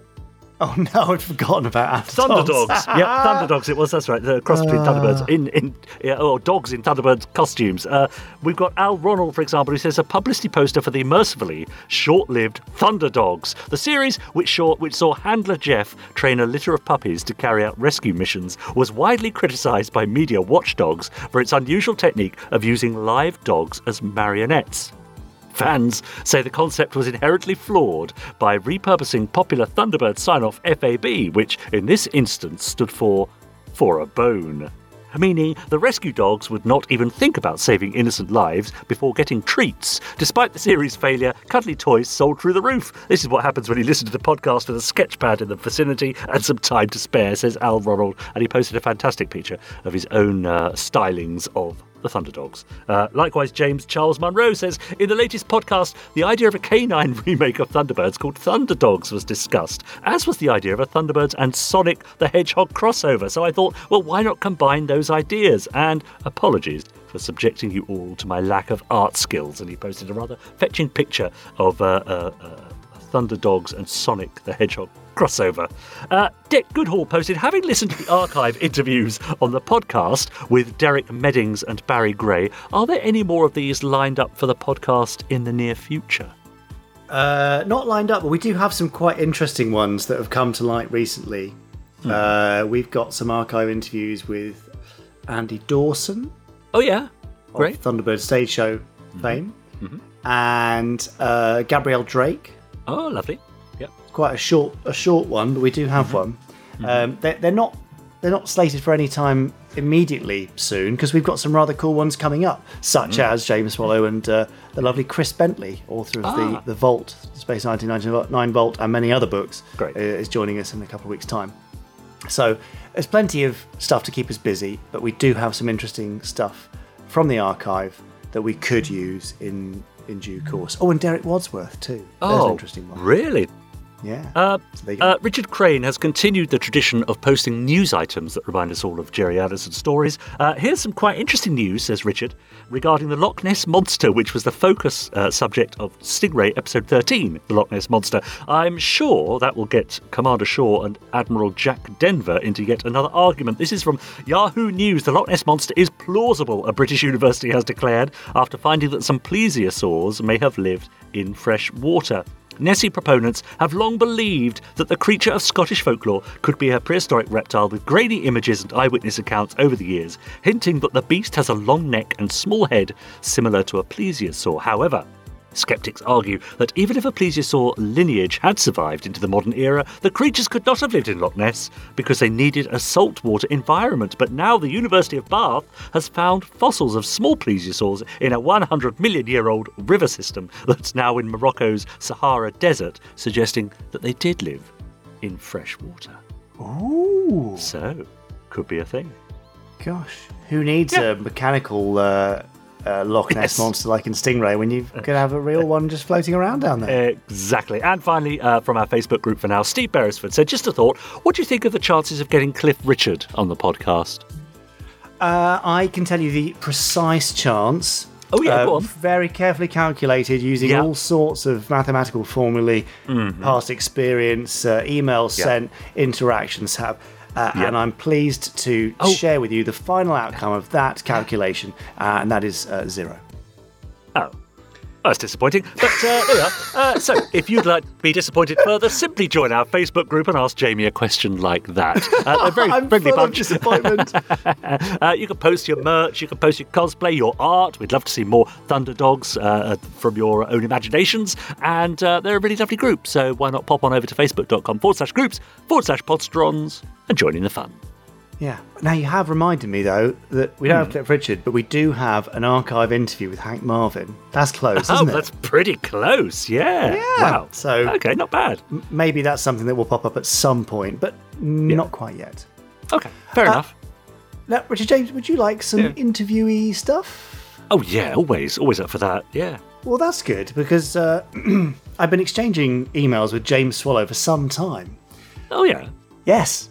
[SPEAKER 3] Oh no, I'd forgotten about
[SPEAKER 2] Thunderdogs. <laughs> yeah, Thunderdogs. It was. That's right. The cross between Thunderbirds in in yeah, or dogs in Thunderbird costumes. Uh, we've got Al Ronald, for example, who says a publicity poster for the mercifully short-lived Thunderdogs, the series which saw which saw handler Jeff train a litter of puppies to carry out rescue missions, was widely criticised by media watchdogs for its unusual technique of using live dogs as marionettes. Fans say the concept was inherently flawed by repurposing popular Thunderbird sign off FAB, which in this instance stood for for a bone. Meaning the rescue dogs would not even think about saving innocent lives before getting treats. Despite the series' failure, cuddly toys sold through the roof. This is what happens when you listen to the podcast with a sketch pad in the vicinity and some time to spare, says Al Ronald. And he posted a fantastic picture of his own uh, stylings of the Thunderdogs. Uh, likewise, James Charles Munro says in the latest podcast, the idea of a canine <laughs> remake of Thunderbirds called Thunderdogs was discussed, as was the idea of a Thunderbirds and Sonic the Hedgehog crossover. So I thought, well, why not combine those ideas? And apologies for subjecting you all to my lack of art skills. And he posted a rather fetching picture of uh, uh, uh, Thunderdogs and Sonic the Hedgehog crossover. Uh, Dick Goodhall posted, having listened to the archive interviews on the podcast with Derek Meddings and Barry Gray, are there any more of these lined up for the podcast in the near future?
[SPEAKER 3] Uh, not lined up, but we do have some quite interesting ones that have come to light recently. Uh, we've got some archive interviews with Andy Dawson
[SPEAKER 2] Oh, yeah. Great.
[SPEAKER 3] Thunderbird Stage Show fame, and uh, Gabrielle Drake.
[SPEAKER 2] Oh, lovely.
[SPEAKER 3] Quite a short, a short one, but we do have one. Um, they're, they're not, they're not slated for any time immediately soon because we've got some rather cool ones coming up, such as James Swallow and uh, the lovely Chris Bentley, author of
[SPEAKER 2] Ah.
[SPEAKER 3] the the Vault, Space 1999 Vault, and many other books.
[SPEAKER 2] Great.
[SPEAKER 3] uh, is joining us in a couple of weeks' time. So there's plenty of stuff to keep us busy, but we do have some interesting stuff from the archive that we could use in in due course. Oh, and Derek Wadsworth too. There's
[SPEAKER 2] Oh,
[SPEAKER 3] an interesting one.
[SPEAKER 2] really?
[SPEAKER 3] Yeah.
[SPEAKER 2] Uh,
[SPEAKER 3] So there you go.
[SPEAKER 2] uh, Richard Crane has continued the tradition of posting news items that remind us all of Gerry Anderson stories. Uh, here's some quite interesting news, says Richard, regarding the Loch Ness Monster, which was the focus uh, subject of Stingray episode 13, the Loch Ness Monster. I'm sure that will get Commander Shore and Admiral Jack Denver into yet another argument. This is from Yahoo News. The Loch Ness Monster is plausible, a British university has declared, after finding that some plesiosaurs may have lived in fresh water. Nessie proponents have long believed that the creature of Scottish folklore could be a prehistoric reptile with grainy images and eyewitness accounts over the years, hinting that the beast has a long neck and small head similar to a plesiosaur. However, Skeptics argue that even if a plesiosaur lineage had survived into the modern era, the creatures could not have lived in Loch Ness because they needed a saltwater environment. But now the University of Bath has found fossils of small plesiosaurs in a 100 million year old river system that's now in Morocco's Sahara Desert, suggesting that they did live in fresh water.
[SPEAKER 3] Ooh,
[SPEAKER 2] So, could be a thing.
[SPEAKER 3] gosh, who needs a mechanical uh, uh, Loch Ness
[SPEAKER 2] Yes.
[SPEAKER 3] monster like in Stingray when you could have a real one just floating around down there?
[SPEAKER 2] Exactly. And finally, uh, from our Facebook group for now, Steve Beresford said, just a thought, what do you think of the chances of getting Cliff Richard on the podcast?
[SPEAKER 3] Uh, I can tell you the precise chance.
[SPEAKER 2] Oh, yeah,
[SPEAKER 3] uh,
[SPEAKER 2] go on.
[SPEAKER 3] Very carefully calculated using
[SPEAKER 2] Yeah.
[SPEAKER 3] all sorts of mathematical formulae,
[SPEAKER 2] Mm-hmm.
[SPEAKER 3] past experience, uh, emails sent, interactions have. Uh,
[SPEAKER 2] Yeah.
[SPEAKER 3] And I'm pleased to
[SPEAKER 2] Oh.
[SPEAKER 3] share with you the final outcome of that calculation, uh, and that is uh, zero.
[SPEAKER 2] Oh. That's disappointing. But uh, there we are. Uh, so, if you'd like to be disappointed further, simply join our Facebook group and ask Jamie a question like that. Uh, very <laughs>
[SPEAKER 3] I'm
[SPEAKER 2] friendly
[SPEAKER 3] full of disappointment. <laughs>
[SPEAKER 2] Uh, you can post your merch, you can post your cosplay, your art. We'd love to see more Thunderdogs uh, from your own imaginations. And uh, they're a really lovely group, so why not pop on over to facebook.com forward slash groups forward slash podsterons and join in the fun.
[SPEAKER 3] Yeah. Now you have reminded me though that we don't
[SPEAKER 2] Hmm.
[SPEAKER 3] have Cliff Richard, but we do have an archive interview with Hank Marvin. That's close,
[SPEAKER 2] Oh,
[SPEAKER 3] isn't it?
[SPEAKER 2] that's pretty close. Yeah.
[SPEAKER 3] Yeah.
[SPEAKER 2] Wow.
[SPEAKER 3] So-
[SPEAKER 2] okay, not bad.
[SPEAKER 3] Maybe that's something that will pop up at some point, but not quite yet.
[SPEAKER 2] Okay, fair enough.
[SPEAKER 3] Now, Richard James, would you like some
[SPEAKER 2] Yeah.
[SPEAKER 3] interviewee stuff?
[SPEAKER 2] Oh yeah, always, always up for that. Yeah.
[SPEAKER 3] Well, that's good because uh, <clears throat> I've been exchanging emails with James Swallow for some time.
[SPEAKER 2] Oh yeah.
[SPEAKER 3] Yes,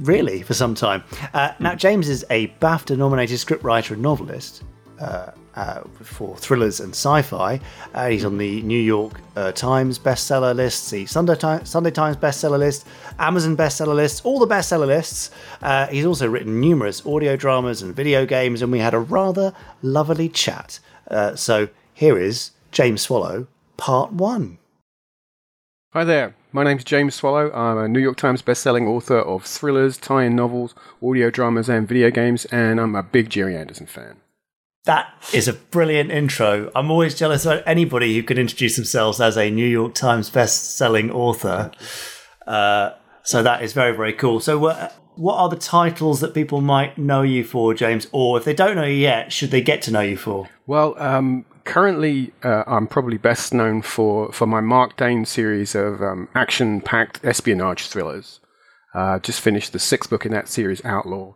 [SPEAKER 3] really, for some time. Uh, now, James is a BAFTA nominated scriptwriter and novelist uh, uh, for thrillers and sci fi. Uh, he's on the New York uh, Times bestseller list, the Sunday, Sunday Times bestseller list, Amazon bestseller lists, all the bestseller lists. Uh, he's also written numerous audio dramas and video games, and we had a rather lovely chat. Uh, so here is James Swallow, part one.
[SPEAKER 8] Hi there, my name's James Swallow. I'm a New York Times bestselling author of thrillers, tie in novels, audio dramas, and video games, and I'm a big Gerry Anderson fan.
[SPEAKER 3] That is a brilliant intro. I'm always jealous of anybody who can introduce themselves as a New York Times best-selling author. Uh, so that is very, very cool. So, uh, what are the titles that people might know you for, James? Or if they don't know you yet, should they get to know you for?
[SPEAKER 8] Well, um, currently, uh, I'm probably best known for, for my Marc Dane series of um, action packed espionage thrillers. Uh, just finished the sixth book in that series, Outlaw.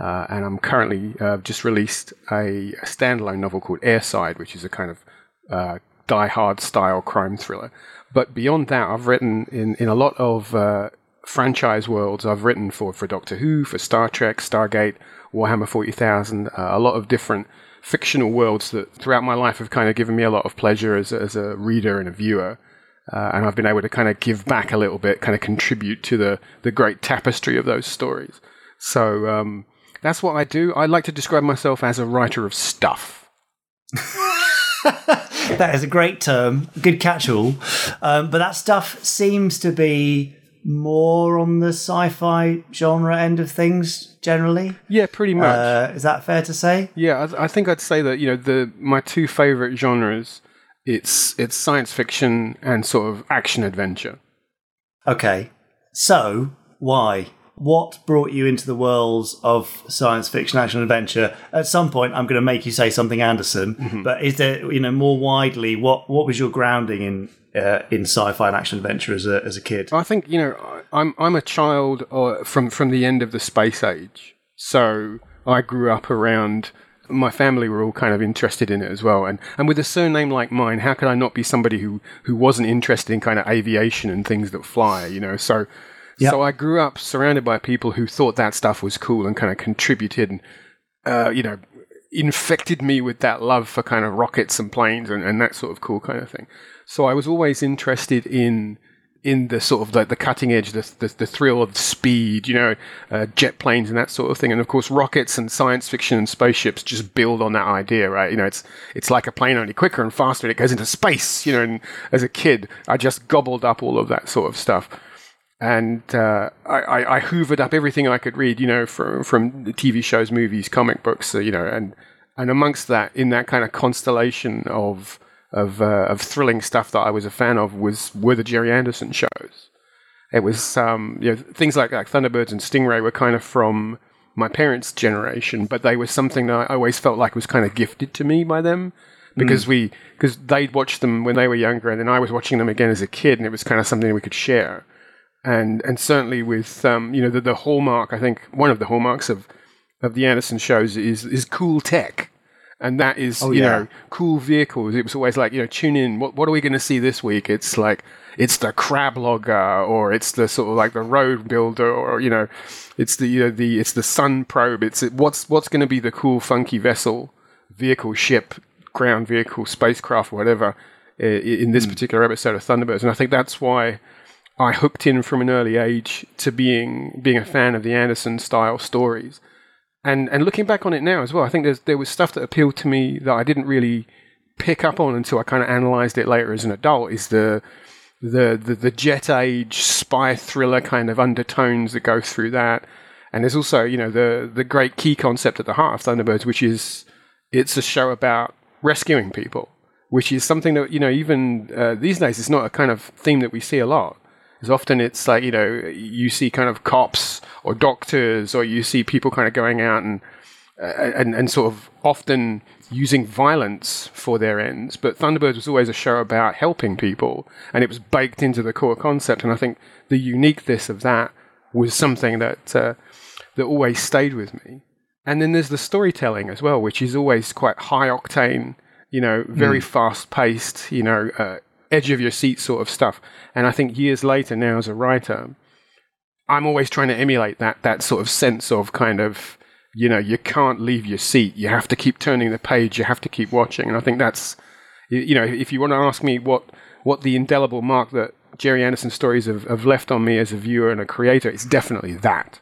[SPEAKER 8] Uh, and I'm currently uh, just released a, a standalone novel called Airside, which is a kind of uh, Die Hard style crime thriller. But beyond that, I've written in, in a lot of uh, franchise worlds. I've written for, for Doctor Who, for Star Trek, Stargate, Warhammer 40,000, uh, a lot of different fictional worlds that throughout my life have kind of given me a lot of pleasure as, as a reader and a viewer. Uh, and I've been able to kind of give back a little bit, kind of contribute to the, the great tapestry of those stories. So um, that's what I do. I like to describe myself as a writer of stuff. <laughs>
[SPEAKER 3] That is a great term, good catch-all. Um, but that stuff seems to be more on the sci-fi genre end of things generally.
[SPEAKER 8] Yeah, pretty much.
[SPEAKER 3] Uh, is that fair to say?
[SPEAKER 8] Yeah, I, I think I'd say that you know the my two favorite genres it's it's science fiction and sort of action adventure.
[SPEAKER 3] Okay. So, why? What brought you into the worlds of science fiction, action, adventure? At some point, I'm going to make you say something Anderson. But is there, you know, more widely, what what was your grounding in uh, in sci-fi and action adventure as a as a kid?
[SPEAKER 8] I think you know I'm I'm a child uh, from from the end of the space age, so I grew up around. My family were all kind of interested in it as well, and and with a surname like mine, how could I not be somebody who who wasn't interested in kind of aviation and things that fly? You know, so. So I grew up surrounded by people who thought that stuff was cool and kind of contributed and, uh, you know, infected me with that love for kind of rockets and planes and, and that sort of cool kind of thing. So I was always interested in in the sort of like the cutting edge, the, the the thrill of speed, you know, uh, jet planes and that sort of thing. And of course, rockets and science fiction and spaceships just build on that idea, right? You know, it's it's like a plane only quicker and faster. And it goes into space, you know. And as a kid, I just gobbled up all of that sort of stuff and uh, I, I, I hoovered up everything I could read, you know, from from TV shows, movies, comic books, uh, you know, and and amongst that, in that kind of constellation of of uh, of thrilling stuff that I was a fan of was were the Gerry Anderson shows. It was um, you know things like like Thunderbirds and Stingray were kind of from my parents' generation, but they were something that I always felt like was kind of gifted to me by them because we because they'd watched them when they were younger, and then I was watching them again as a kid, and it was kind of something we could share. And and certainly with um, you know the, the hallmark, I think one of the hallmarks of of the Anderson shows is is cool tech. And that is, oh, you
[SPEAKER 3] yeah.
[SPEAKER 8] know, cool vehicles. It was always like, you know, tune in. What, what are we going to see this week? It's like, it's the crab logger, or it's the sort of like the road builder, or you know, it's the you know, the it's the sun probe. It's what's what's going to be the cool, funky vessel, vehicle, ship, ground vehicle, spacecraft, whatever, i- in this hmm. particular episode of Thunderbirds. And I think that's why I hooked in from an early age to being being a fan of the Anderson style stories. And and looking back on it now as well, I think there's there was stuff that appealed to me that I didn't really pick up on until I kind of analyzed it later as an adult. Is the the, the the jet age spy thriller kind of undertones that go through that, and there's also you know the the great key concept at the heart of Thunderbirds, which is it's a show about rescuing people, which is something that you know even uh, these days it's not a kind of theme that we see a lot. Because often it's like you know you see kind of cops or doctors or you see people kind of going out and uh, and and sort of often using violence for their ends. But Thunderbirds was always a show about helping people, and it was baked into the core concept. And I think the uniqueness of that was something that uh, that always stayed with me. And then there's the storytelling as well, which is always quite high octane, you know, very fast paced, you know, uh, edge of your seat sort of stuff. And I think years later, now as a writer, I'm always trying to emulate that that sort of sense of kind of you know you can't leave your seat. You have to keep turning the page. You have to keep watching. And I think that's you- know if you want to ask me what what the indelible mark that Gerry Anderson stories have, have left on me as a viewer and a creator, it's definitely that.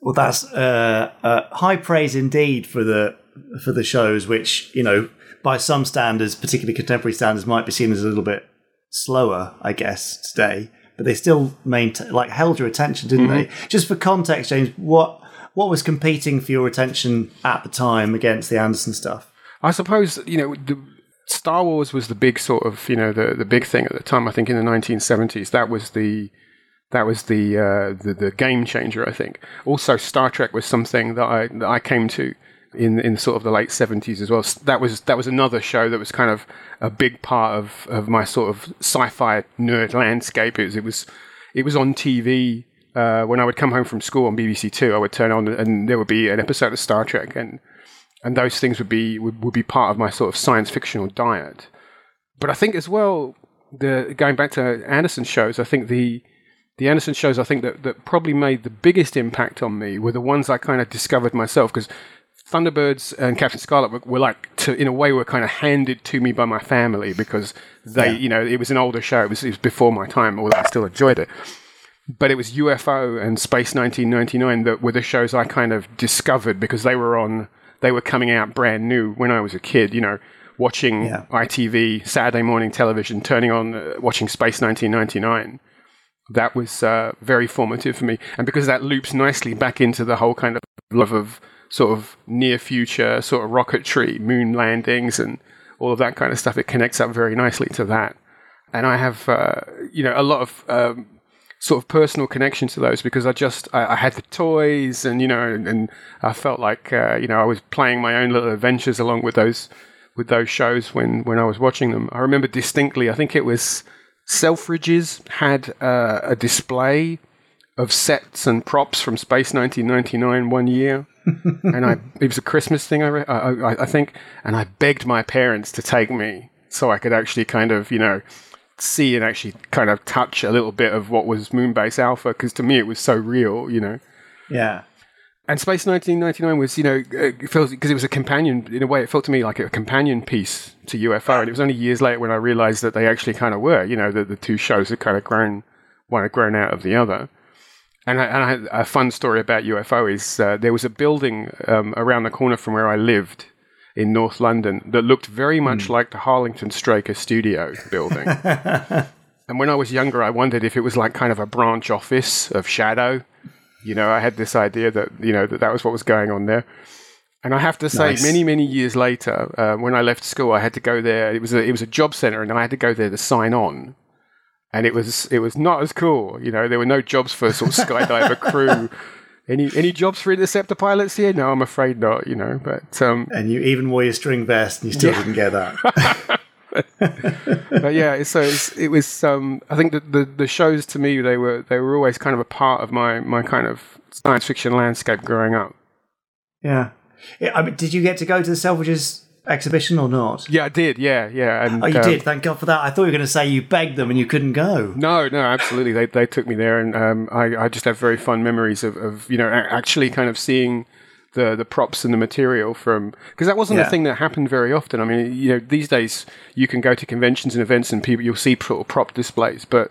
[SPEAKER 3] Well, that's uh, uh, high praise indeed for the for the shows, which you know by some standards, particularly contemporary standards, might be seen as a little bit slower, I guess, today. But they still maintain, like, held your attention, didn't they? Just for context, James, what what was competing for your attention at the time against the Anderson stuff?
[SPEAKER 8] I suppose you know the Star Wars was the big sort of you know the the big thing at the time. I think in the 1970s that was the that was the uh, the, the game changer. I think also Star Trek was something that I that I came to in in sort of the late 70s as well. S- That was that was another show that was kind of a big part of of my sort of sci-fi nerd landscape. It was it was, it was on TV. Uh, when I would come home from school on BBC Two, I would turn on and there would be an episode of Star Trek, and and those things would be would, would be part of my sort of science fictional diet. But I think as well, the going back to Anderson shows, I think the the Anderson shows I think that, that probably made the biggest impact on me were the ones I kind of discovered myself because Thunderbirds and Captain Scarlet were, were like to in a way were kind of handed to me by my family because they you know it was an older show it was, it was before my time although I still enjoyed it but it was UFO and Space 1999 that were the shows I kind of discovered because they were on, they were coming out brand new when I was a kid, you know, watching
[SPEAKER 3] Yeah.
[SPEAKER 8] ITV, Saturday morning television, turning on, uh, watching Space 1999. That was uh, very formative for me. And because that loops nicely back into the whole kind of love of sort of near future, sort of rocketry, moon landings, and all of that kind of stuff, it connects up very nicely to that. And I have, uh, you know, a lot of um, sort of personal connection to those because I just I, I had the toys and you know and, and I felt like uh, you know I was playing my own little adventures along with those with those shows when when I was watching them. I remember distinctly. I think it was Selfridges had uh, a display of sets and props from Space 1999 one year. And I, it was a Christmas thing, I, re- I, I, I think, and I begged my parents to take me so I could actually kind of, you know, see and actually kind of touch a little bit of what was Moonbase Alpha because to me it was so real, you know.
[SPEAKER 3] Yeah.
[SPEAKER 8] And Space 1999 was, you know, it because it was a companion in a way. It felt to me like a companion piece to UFO, and it was only years later when I realized that they actually kind of were. You know, that the two shows had kind of grown, one had grown out of the other. And I, and I a fun story about UFO is uh, there was a building um, around the corner from where I lived in North London that looked very much like the Harlington Straker studio building. <laughs> and when I was younger, I wondered if it was like kind of a branch office of SHADO. You know, I had this idea that you know that that was what was going on there. And I have to say,
[SPEAKER 3] Nice.
[SPEAKER 8] many many years later, uh, when I left school, I had to go there. It was a it was a job center, and I had to go there to sign on. And it was it was not as cool. You know, there were no jobs for sort of skydiver <laughs> crew. Any any jobs for interceptor pilots here? No, I'm afraid not. You know, but um,
[SPEAKER 3] And you even wore your string vest and you still
[SPEAKER 8] Yeah.
[SPEAKER 3] didn't get that. <laughs>
[SPEAKER 8] but yeah, so it's, it was. Um, I think that the the shows to me they were they were always kind of a part of my my kind of science fiction landscape growing up.
[SPEAKER 3] yeah. I mean, did you get to go to the Selfridges exhibition or not?
[SPEAKER 8] Yeah, I did. Yeah, yeah. And,
[SPEAKER 3] Oh, you
[SPEAKER 8] um,
[SPEAKER 3] did. Thank God for that. I thought you were going to say you begged them and you couldn't go.
[SPEAKER 8] No, no, absolutely. They they took me there, and um, I I just have very fun memories of, of you know a- actually kind of seeing the the props and the material from because that wasn't
[SPEAKER 3] Yeah.
[SPEAKER 8] a thing that happened very often. I mean, you know, these days you can go to conventions and events and people you'll see sort of prop displays, but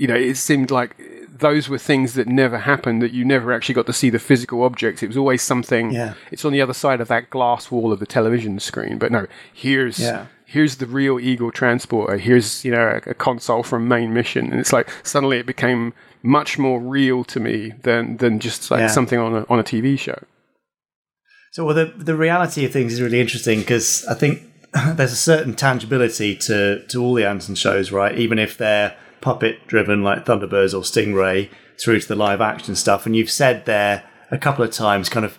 [SPEAKER 8] you know, it seemed like those were things that never happened. That you never actually got to see the physical objects. It was always something.
[SPEAKER 3] Yeah.
[SPEAKER 8] It's on the other side of that glass wall of the television screen. But no, here's
[SPEAKER 3] Yeah.
[SPEAKER 8] here's the real Eagle transporter. Here's you know a, a console from main mission, and it's like suddenly it became much more real to me than than just like
[SPEAKER 3] Yeah.
[SPEAKER 8] something on a on a TV show.
[SPEAKER 3] So, well, the the reality of things is really interesting because I think <laughs> there's a certain tangibility to to all the Anderson shows, right? Even if they're puppet driven, like Thunderbirds or Stingray, through to the live action stuff. And you've said there a couple of times, kind of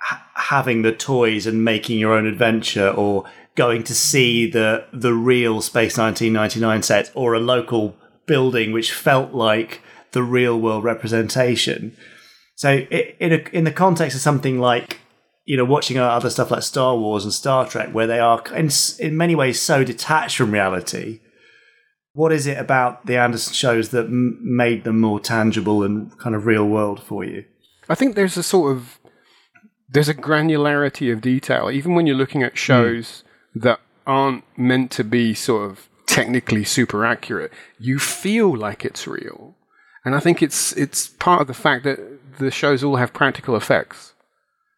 [SPEAKER 3] ha- having the toys and making your own adventure, or going to see the the real Space 1999 set, or a local building which felt like the real world representation. So, in a, in the context of something like you know, watching uh, other stuff like Star Wars and Star Trek, where they are in, in many ways so detached from reality, what is it about the Anderson shows that m- made them more tangible and kind of real world for you?
[SPEAKER 8] I think there's a sort of there's a granularity of detail, even when you're looking at hmm. shows that aren't meant to be sort of technically super accurate. You feel like it's real, and I think it's it's part of the fact that the shows all have practical effects.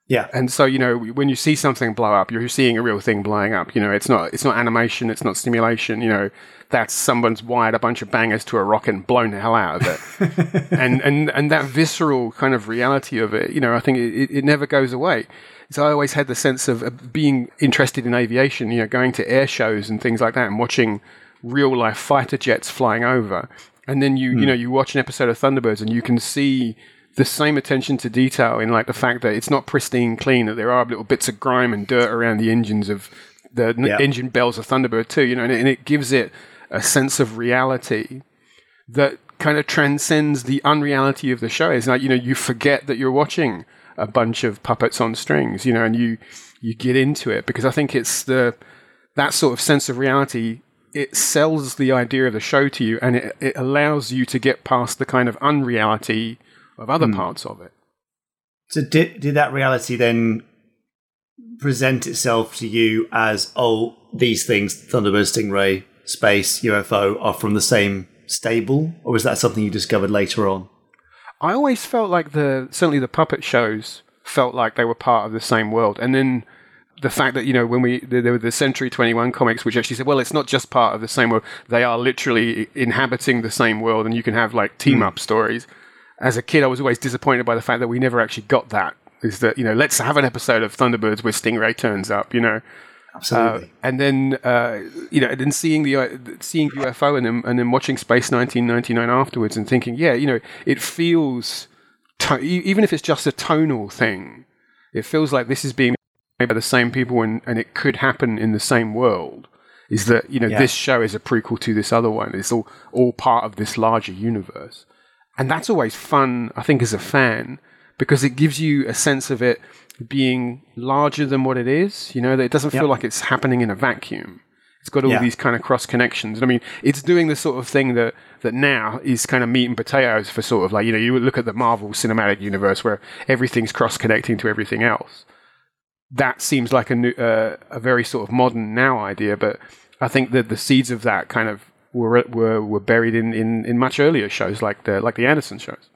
[SPEAKER 3] Yeah,
[SPEAKER 8] And so, you know, when you see something blow up, you're seeing a real thing blowing up. You know, it's not it's not animation, it's not simulation, You know, that's someone's wired a bunch of bangers to a rocket and blown the hell out of it. <laughs> and and and that visceral kind of reality of it, you know, I think it, it- never goes away. So I always had the sense of, of being interested in aviation. You know, going to air shows and things like that, and watching real life fighter jets flying over. And then you you hmm. know you watch an episode of Thunderbirds and you can see the same attention to detail in like the fact that it's not pristine clean that there are little bits of grime and dirt around the engines of the n- engine bells of Thunderbird 2 you know and it, and it gives it a sense of reality that kind of transcends the unreality of the show. It's like you know you forget that you're watching a bunch of puppets on strings you know and you you get into it because I think it's the that sort of sense of reality it sells the idea of the show to you and it, it allows you to get past the kind of unreality of other hmm. parts of it.
[SPEAKER 3] So did did that reality then present itself to you as oh these things Thunderbird, Stingray, space, UFO are from the same stable, or was that something you discovered later on?
[SPEAKER 8] I always felt like the certainly the puppet shows felt like they were part of the same world, and then the fact that you know when we there were the Century Twenty One comics, which actually said, well, it's not just part of the same world; they are literally inhabiting the same world, and you can have like team up hmm. stories. As a kid, I was always disappointed by the fact that we never actually got that. Is that you know let's have an episode of Thunderbirds where Stingray turns up, you know.
[SPEAKER 3] Absolutely.
[SPEAKER 8] and then uh, you know, and then seeing the uh, seeing UFO and then and then watching Space 1999 afterwards and thinking, yeah, you know, it feels to- even if it's just a tonal thing, it feels like this is being made by the same people and, and it could happen in the same world. Is that you know
[SPEAKER 3] Yeah.
[SPEAKER 8] this show is a prequel to this other one? It's all all part of this larger universe, and that's always fun. I think as a fan because it gives you a sense of it being larger than what it is. You know, that it doesn't feel like it's happening in a vacuum. It's got all
[SPEAKER 3] Yeah.
[SPEAKER 8] these kind of cross connections. And I mean, it's doing the sort of thing that, that now is kind of meat and potatoes for sort of like, you know, you look at the Marvel cinematic universe where everything's cross connecting to everything else. That seems like a, new, uh, a very sort of modern now idea, but I think that the seeds of that kind of were, were, were buried in, in, in much earlier shows like the, like the Anderson shows.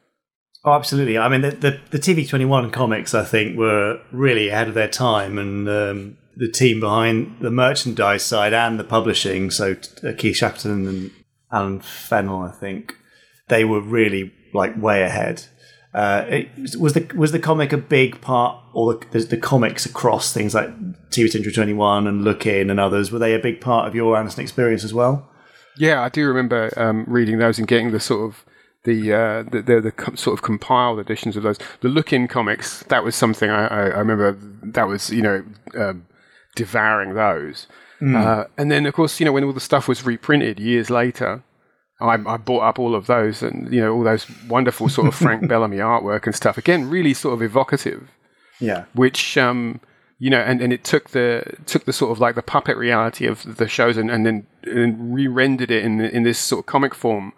[SPEAKER 3] Oh, absolutely. I mean, the, the, the TV21 comics, I think, were really ahead of their time, and um, the team behind the merchandise side and the publishing, so uh, Keith Shackleton and Alan Fennell, I think, they were really like way ahead. Uh, it, was the was the comic a big part, or the, the, the comics across things like TV Twenty One and Look In and others? Were they a big part of your Anderson experience as well?
[SPEAKER 8] Yeah, I do remember um, reading those and getting the sort of the uh, the, the, the com- sort of compiled editions of those. The look-in comics that was something I, I, I remember. That was you know um, devouring those. Uh, and then of course you know when all the stuff was reprinted years later. I, I bought up all of those, and you know all those wonderful sort of Frank <laughs> Bellamy artwork and stuff. Again, really sort of evocative
[SPEAKER 3] Yeah,
[SPEAKER 8] which um, you know, and, and it took the took the sort of like the puppet reality of the shows and, and then and re-rendered it in in this sort of comic form,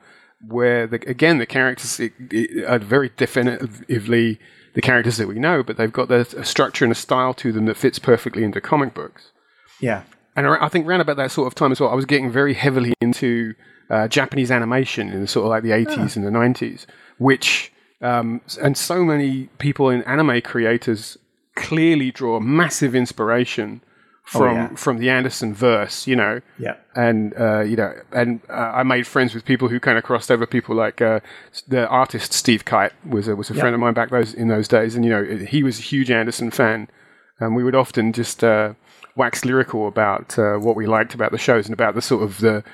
[SPEAKER 8] where the, again the characters it, it are very definitively the characters that we know, but they've got the, a structure and a style to them that fits perfectly into comic books.
[SPEAKER 3] yeah,
[SPEAKER 8] And I think around about that sort of time as well, I was getting very heavily into uh, Japanese animation in the sort of like the 80s and the 90s, which, um, and so many people in anime creators clearly draw massive inspiration from,
[SPEAKER 3] yeah.
[SPEAKER 8] from the Anderson verse, you know.
[SPEAKER 3] yeah.
[SPEAKER 8] And, uh, you know, and uh, I made friends with people who kind of crossed over people like uh, the artist Steve Kyte was a, was a friend of mine back those in those days. And, you know, he was a huge Anderson fan. And we would often just uh, wax lyrical about uh, what we liked about the shows and about the sort of the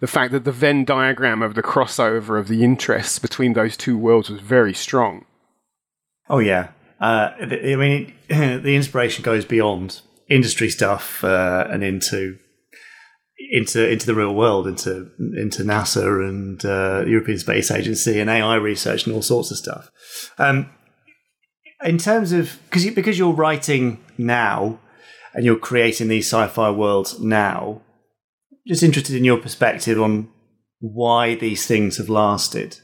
[SPEAKER 8] the fact that the Venn diagram of the crossover of the interests between those two worlds was very strong.
[SPEAKER 3] Oh yeah. Uh, I mean, <clears throat> the inspiration goes beyond industry stuff uh, and into into into the real world, into into NASA and uh, European Space Agency and AI research and all sorts of stuff. Um, in terms of because you, because you're writing now and you're creating these sci-fi worlds now, just interested in your perspective on why these things have lasted.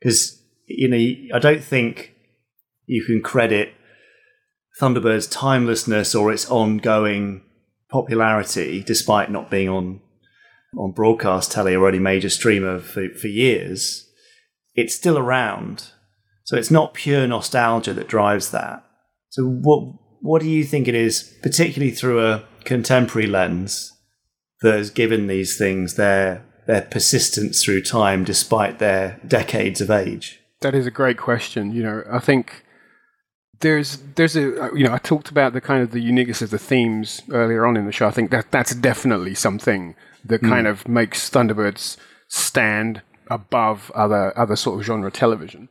[SPEAKER 3] Because you know, I don't think you can credit Thunderbird's timelessness or its ongoing popularity, despite not being on on broadcast telly or any major streamer for, for years. It's still around, so it's not pure nostalgia that drives that. So, what what do you think it is, particularly through a contemporary lens, that has given these things their their persistence through time, despite their decades of age?
[SPEAKER 8] That is a great question. You know, I think there's there's a uh, you know I talked about the kind of the uniqueness of the themes earlier on in the show. I think that that's definitely something that hmm. kind of makes Thunderbirds stand above other other sort of genre television.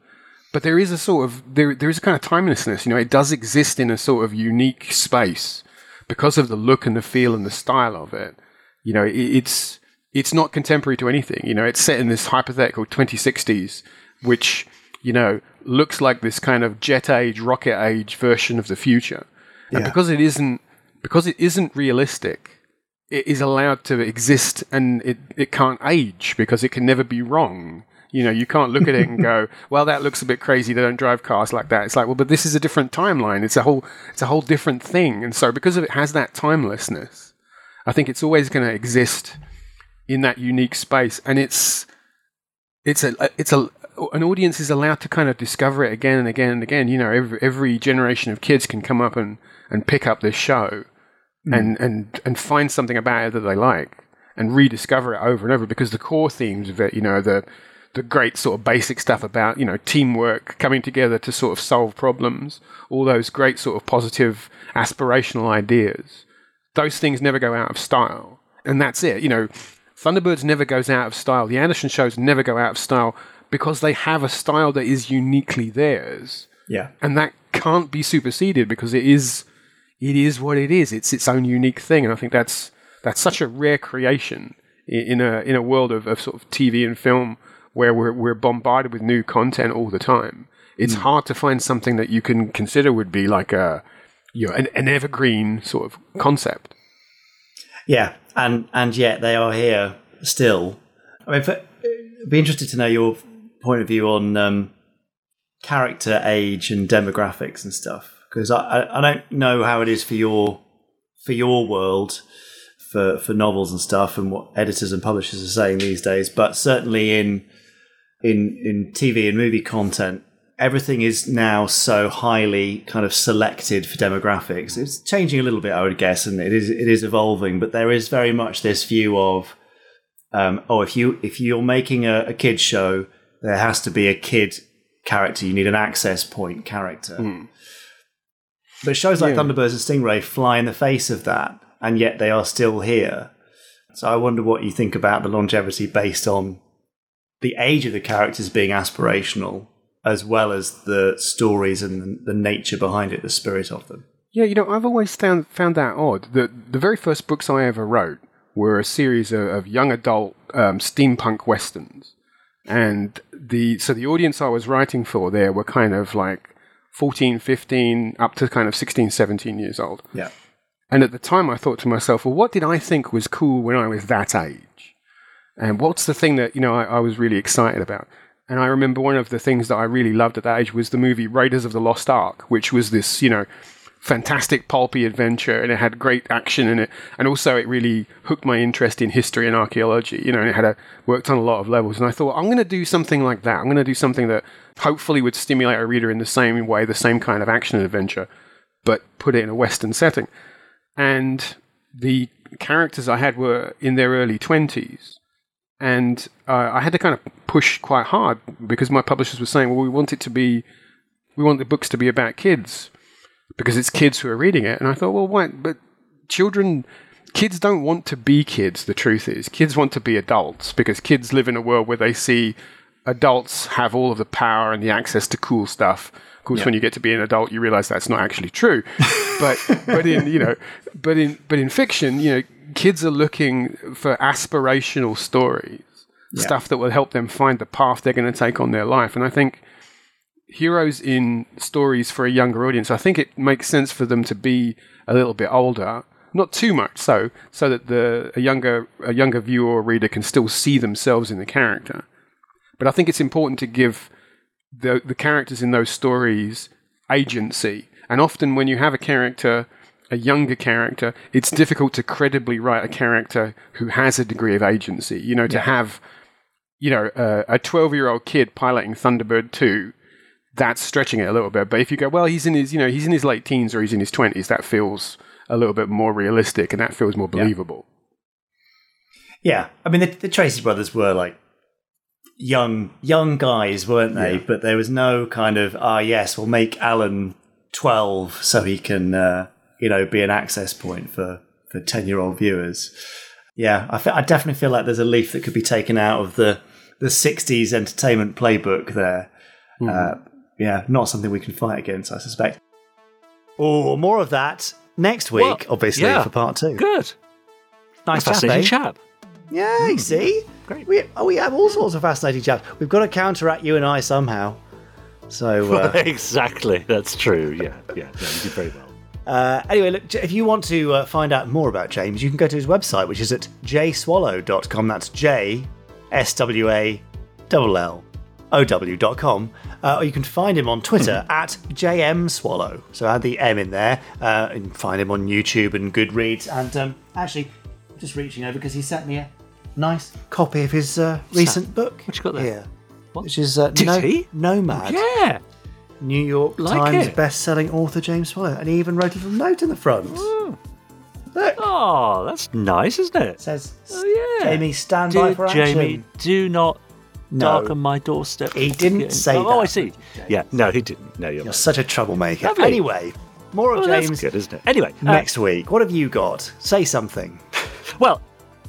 [SPEAKER 8] But there is a sort of there there is a kind of timelessness. You know, it does exist in a sort of unique space because of the look and the feel and the style of it. You know, it, it's it's not contemporary to anything. You know, it's set in this hypothetical 2060s, which you know looks like this kind of jet age, rocket age version of the future. And
[SPEAKER 3] Yeah.
[SPEAKER 8] because it isn't because it isn't realistic, it is allowed to exist and it, it can't age because it can never be wrong. You know, you can't look at it and go, <laughs> "Well, that looks a bit crazy. They don't drive cars like that." It's like, well, but this is a different timeline. It's a whole, it's a whole different thing. And so, because of it has that timelessness, I think it's always going to exist in that unique space. And it's, it's a, it's a, an audience is allowed to kind of discover it again and again and again. You know, every every generation of kids can come up and and pick up this show hmm. and and and find something about it that they like and rediscover it over and over because the core themes of it, you know, the the great sort of basic stuff about you know teamwork, coming together to sort of solve problems, all those great sort of positive aspirational ideas. Those things never go out of style, and that's it. You know, Thunderbirds never goes out of style. The Anderson shows never go out of style because they have a style that is uniquely theirs
[SPEAKER 3] Yeah.
[SPEAKER 8] and that can't be superseded because it is it is what it is. It's its own unique thing, and I think that's that's such a rare creation in a in a world of, of sort of TV and film where we're we're bombarded with new content all the time. It's hmm. hard to find something that you can consider would be like a you know an, an evergreen sort of concept.
[SPEAKER 3] Yeah, and and yet they are here still. I mean, for, I'd be interested to know your point of view on um, character, age, and demographics and stuff. Because I, I, don't know how it is for your for your world for for novels and stuff, and what editors and publishers are saying these days. But certainly in in in TV and movie content, everything is now so highly kind of selected for demographics. It's changing a little bit, I would guess, and it is it is evolving. But there is very much this view of, um, oh, if you if you're making a, a kids show, there has to be a kid character. You need an access point character. But shows like Thunderbirds and Stingray fly in the face of that, and yet they are still here. So I wonder what you think about the longevity based on the age of the characters being aspirational, as well as the stories and the, the nature behind it, the spirit of them.
[SPEAKER 8] Yeah, you know, I've always found found that odd. The the very first books I ever wrote were a series of, of young adult um, steampunk westerns, and the so the audience I was writing for there were kind of like 14, 15, up to kind of 16, 17 years old.
[SPEAKER 3] Yeah.
[SPEAKER 8] And at the time, I thought to myself, well, what did I think was cool when I was that age? And what's the thing that, you know, I, I was really excited about? And I remember one of the things that I really loved at that age was the movie Raiders of the Lost Ark, which was this, you know, fantastic pulpy adventure and it had great action in it. And also it really hooked my interest in history and archaeology, you know, and it had a, worked on a lot of levels. And I thought, I'm going to do something like that. I'm going to do something that hopefully would stimulate a reader in the same way, the same kind of action and adventure, but put it in a Western setting. And the characters I had were in their early 20s. And uh, I had to kind of push quite hard because my publishers were saying, well, we want it to be, we want the books to be about kids because it's kids who are reading it. And I thought, well, why? But children, kids don't want to be kids, the truth is. Kids want to be adults because kids live in a world where they see adults have all of the power and the access to cool stuff. Of course, when you get to be an adult, you realize that's not actually true. <laughs> but but in you know, but in but in fiction, you know, kids are looking for aspirational stories, stuff that will help them find the path they're going to take on their life. And I think heroes in stories for a younger audience, I think it makes sense for them to be a little bit older, not too much so, so that the a younger a younger viewer or reader can still see themselves in the character. But I think it's important to give the the characters in those stories agency. And often when you have a character a younger character, it's difficult to credibly write a character who has a degree of agency. You know, to have, you know, a 12 year old kid piloting Thunderbird 2 that's stretching it a little bit. But if you go, well, he's in his, you know, he's in his late teens or he's in his twenties, that feels a little bit more realistic and that feels more believable.
[SPEAKER 3] Yeah, I mean the, the Tracy brothers were like young young guys, weren't they? But there was no kind of ah yes, we'll make Alan twelve so he can uh, you know be an access point for for ten year old viewers. Yeah, I, fe- I definitely feel like there's a leaf that could be taken out of the the '60s entertainment playbook there. Uh, yeah, not something we can fight against, I suspect. Oh, more of that next week,
[SPEAKER 2] Well,
[SPEAKER 3] obviously
[SPEAKER 2] yeah.
[SPEAKER 3] for part two.
[SPEAKER 2] Good.
[SPEAKER 3] Nice chat,
[SPEAKER 2] Fascinating chap.
[SPEAKER 3] Yeah, you see,
[SPEAKER 2] Great.
[SPEAKER 3] We, oh, we have all sorts of fascinating chaps. We've got to counteract you and I somehow. So uh, <laughs>
[SPEAKER 2] exactly. That's true. Yeah. Yeah. No, you did very well.
[SPEAKER 3] uh, anyway, look, if you want to uh, find out more about James, you can go to his website, which is at jswallow.com. That's J S W A L L O W.com. Uh, or you can find him on Twitter <laughs> at JM Swallow. So add the M in there. Uh, and find him on YouTube and Goodreads. And um, actually, I'm just reaching over because he sent me a nice copy of his uh, recent book.
[SPEAKER 2] What you got there?
[SPEAKER 3] Here.
[SPEAKER 2] What?
[SPEAKER 3] Which is uh,
[SPEAKER 2] Did
[SPEAKER 3] no-
[SPEAKER 2] he?
[SPEAKER 3] Nomad.
[SPEAKER 2] Yeah.
[SPEAKER 3] New York
[SPEAKER 2] Like
[SPEAKER 3] Times
[SPEAKER 2] it.
[SPEAKER 3] best-selling author James Swallow, and he even wrote a little note in the front. Look,
[SPEAKER 2] Oh, that's nice, isn't it?
[SPEAKER 3] it says,
[SPEAKER 2] Oh, yeah.
[SPEAKER 3] "Jamie, stand by for action."
[SPEAKER 2] Jamie, do not
[SPEAKER 3] No.
[SPEAKER 2] darken my doorstep.
[SPEAKER 3] He didn't
[SPEAKER 2] Getting-
[SPEAKER 3] say
[SPEAKER 2] oh, I see. Yeah, no, he didn't. No, you're
[SPEAKER 3] You're such a troublemaker.
[SPEAKER 2] Lovely.
[SPEAKER 3] Anyway, more of
[SPEAKER 2] Oh, that's
[SPEAKER 3] James
[SPEAKER 2] good, isn't it? Anyway, uh,
[SPEAKER 3] next week. What have you got? Say something.
[SPEAKER 2] Well,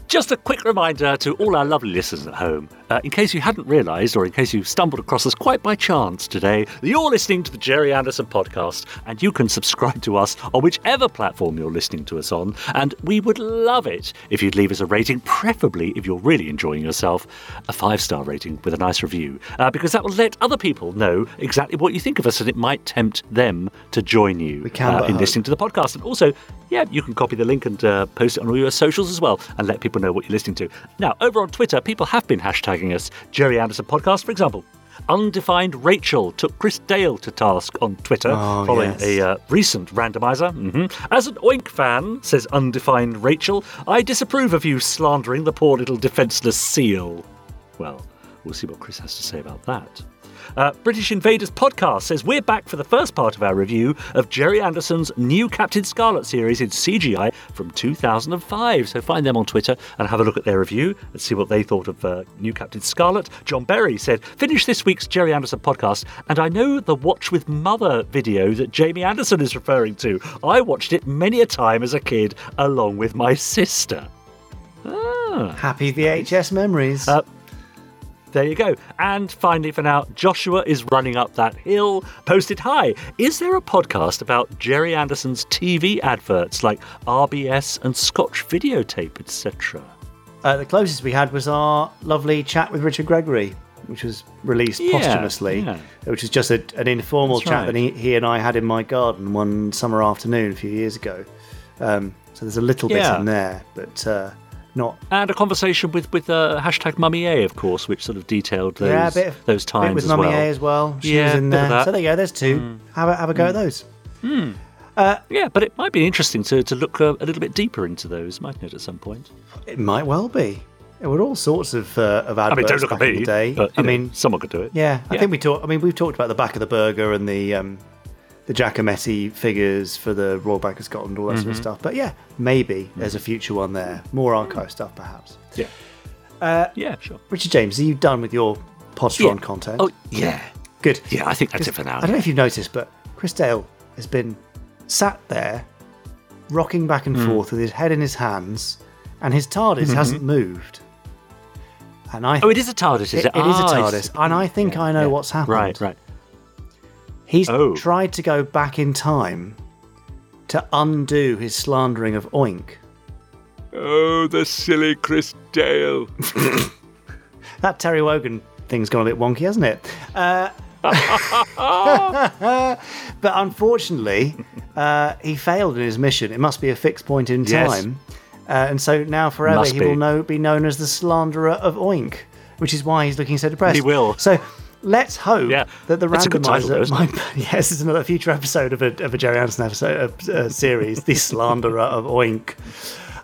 [SPEAKER 2] just a quick reminder to all our lovely listeners at home, uh, in case you hadn't realised or in case you've stumbled across us quite by chance today, that you're listening to the Gerry Anderson podcast and you can subscribe to us on whichever platform you're listening to us on. And we would love it if you'd leave us a rating, preferably if you're really enjoying yourself, a five star rating with a nice review, uh, because that will let other people know exactly what you think of us and it might tempt them to join you uh, in
[SPEAKER 3] hope.
[SPEAKER 2] listening to the podcast. And also, yeah, you can copy the link and uh, post it on all your socials as well and let people know what you're listening to. Now, over on Twitter, people have been hashtagging us Gerry Anderson Podcast, for example. Undefined Rachel took Chris Dale to task on Twitter
[SPEAKER 3] Oh,
[SPEAKER 2] following
[SPEAKER 3] yes.
[SPEAKER 2] a uh, recent randomizer. hmm As an Oink fan, says Undefined Rachel, I disapprove of you slandering the poor little defenseless seal. Well, we'll see what Chris has to say about that. Uh, British Invaders Podcast says we're back for the first part of our review of Gerry Anderson's new Captain Scarlet series in CGI from 2005. So find them on Twitter and have a look at their review and see what they thought of uh, new Captain Scarlet. John Berry said, Finish this week's Gerry Anderson podcast, and I know the Watch with Mother video that Jamie Anderson is referring to. I watched it many a time as a kid along with my sister. Ah.
[SPEAKER 3] Happy VHS memories.
[SPEAKER 2] Uh, there you go. And finally, for now, Joshua is running up that hill. Posted hi. Is there a podcast about Gerry Anderson's TV adverts like RBS and Scotch videotape, etc.?
[SPEAKER 3] Uh, the closest we had was our lovely chat with Richard Gregory, which was released
[SPEAKER 2] Yeah,
[SPEAKER 3] posthumously,
[SPEAKER 2] yeah.
[SPEAKER 3] which was just a, an informal
[SPEAKER 2] That's
[SPEAKER 3] chat
[SPEAKER 2] right.
[SPEAKER 3] that he, he and I had in my garden one summer afternoon a few years ago. Um, so there's a little
[SPEAKER 2] Yeah.
[SPEAKER 3] bit in there, but uh, not.
[SPEAKER 2] And a conversation with with uh, hashtag Mummy A, of course, which sort of detailed those
[SPEAKER 3] yeah, a bit of,
[SPEAKER 2] those times
[SPEAKER 3] bit with
[SPEAKER 2] as
[SPEAKER 3] Mummy
[SPEAKER 2] well.
[SPEAKER 3] A as well. She
[SPEAKER 2] Yeah,
[SPEAKER 3] was in there.
[SPEAKER 2] Hmm.
[SPEAKER 3] So there you go. There's two. Have a have a go at those.
[SPEAKER 2] Yeah, but it might be interesting to, to look uh, a little bit deeper into those, mightn't it, at some point?
[SPEAKER 3] It might well be. There were all sorts of uh, of
[SPEAKER 2] I
[SPEAKER 3] adverts
[SPEAKER 2] mean, don't look
[SPEAKER 3] back
[SPEAKER 2] at
[SPEAKER 3] in the day.
[SPEAKER 2] But,
[SPEAKER 3] I
[SPEAKER 2] know,
[SPEAKER 3] mean,
[SPEAKER 2] someone could do it.
[SPEAKER 3] Yeah, I
[SPEAKER 2] Yeah.
[SPEAKER 3] think we talked. I mean, we've talked about the back of the burger and the um, the Giacometti figures for the Royal Bank of Scotland, all that
[SPEAKER 2] Mm-hmm.
[SPEAKER 3] sort of stuff. But yeah, maybe there's a future one there. More archive stuff, perhaps.
[SPEAKER 2] Yeah. yeah, sure.
[SPEAKER 3] Richard James, are you done with your Podsteron
[SPEAKER 2] Yeah.
[SPEAKER 3] content?
[SPEAKER 2] Oh, yeah.
[SPEAKER 3] good.
[SPEAKER 2] Yeah, I think that's it for now.
[SPEAKER 3] I don't know if you've noticed, but Chris Dale has been sat there, rocking back and forth with his head in his hands, and his TARDIS hasn't moved. And I
[SPEAKER 2] Mm-hmm. Oh, it is a TARDIS, is it?
[SPEAKER 3] It- it is a
[SPEAKER 2] Ah, I
[SPEAKER 3] TARDIS, and I think I know
[SPEAKER 2] yeah.
[SPEAKER 3] what's happened.
[SPEAKER 2] Right, right.
[SPEAKER 3] He's
[SPEAKER 2] Oh.
[SPEAKER 3] tried to go back in time to undo his slandering of Oink.
[SPEAKER 2] Oh, the silly Chris Dale. <laughs>
[SPEAKER 3] That Terry Wogan thing's gone a bit wonky, hasn't it? Uh, <laughs> but unfortunately, uh, he failed in his mission. It must be a fixed point in
[SPEAKER 2] Yes.
[SPEAKER 3] time. Uh, and so now forever
[SPEAKER 2] Must
[SPEAKER 3] he
[SPEAKER 2] be.
[SPEAKER 3] will know, be known as the slanderer of Oink, which is why he's looking so depressed.
[SPEAKER 2] He will.
[SPEAKER 3] So let's hope
[SPEAKER 2] Yeah,
[SPEAKER 3] that the
[SPEAKER 2] that's a good title, though. <laughs>
[SPEAKER 3] Yes, it's another future episode of a, of a Gerry Anderson episode uh, uh, series, the slanderer of Oink.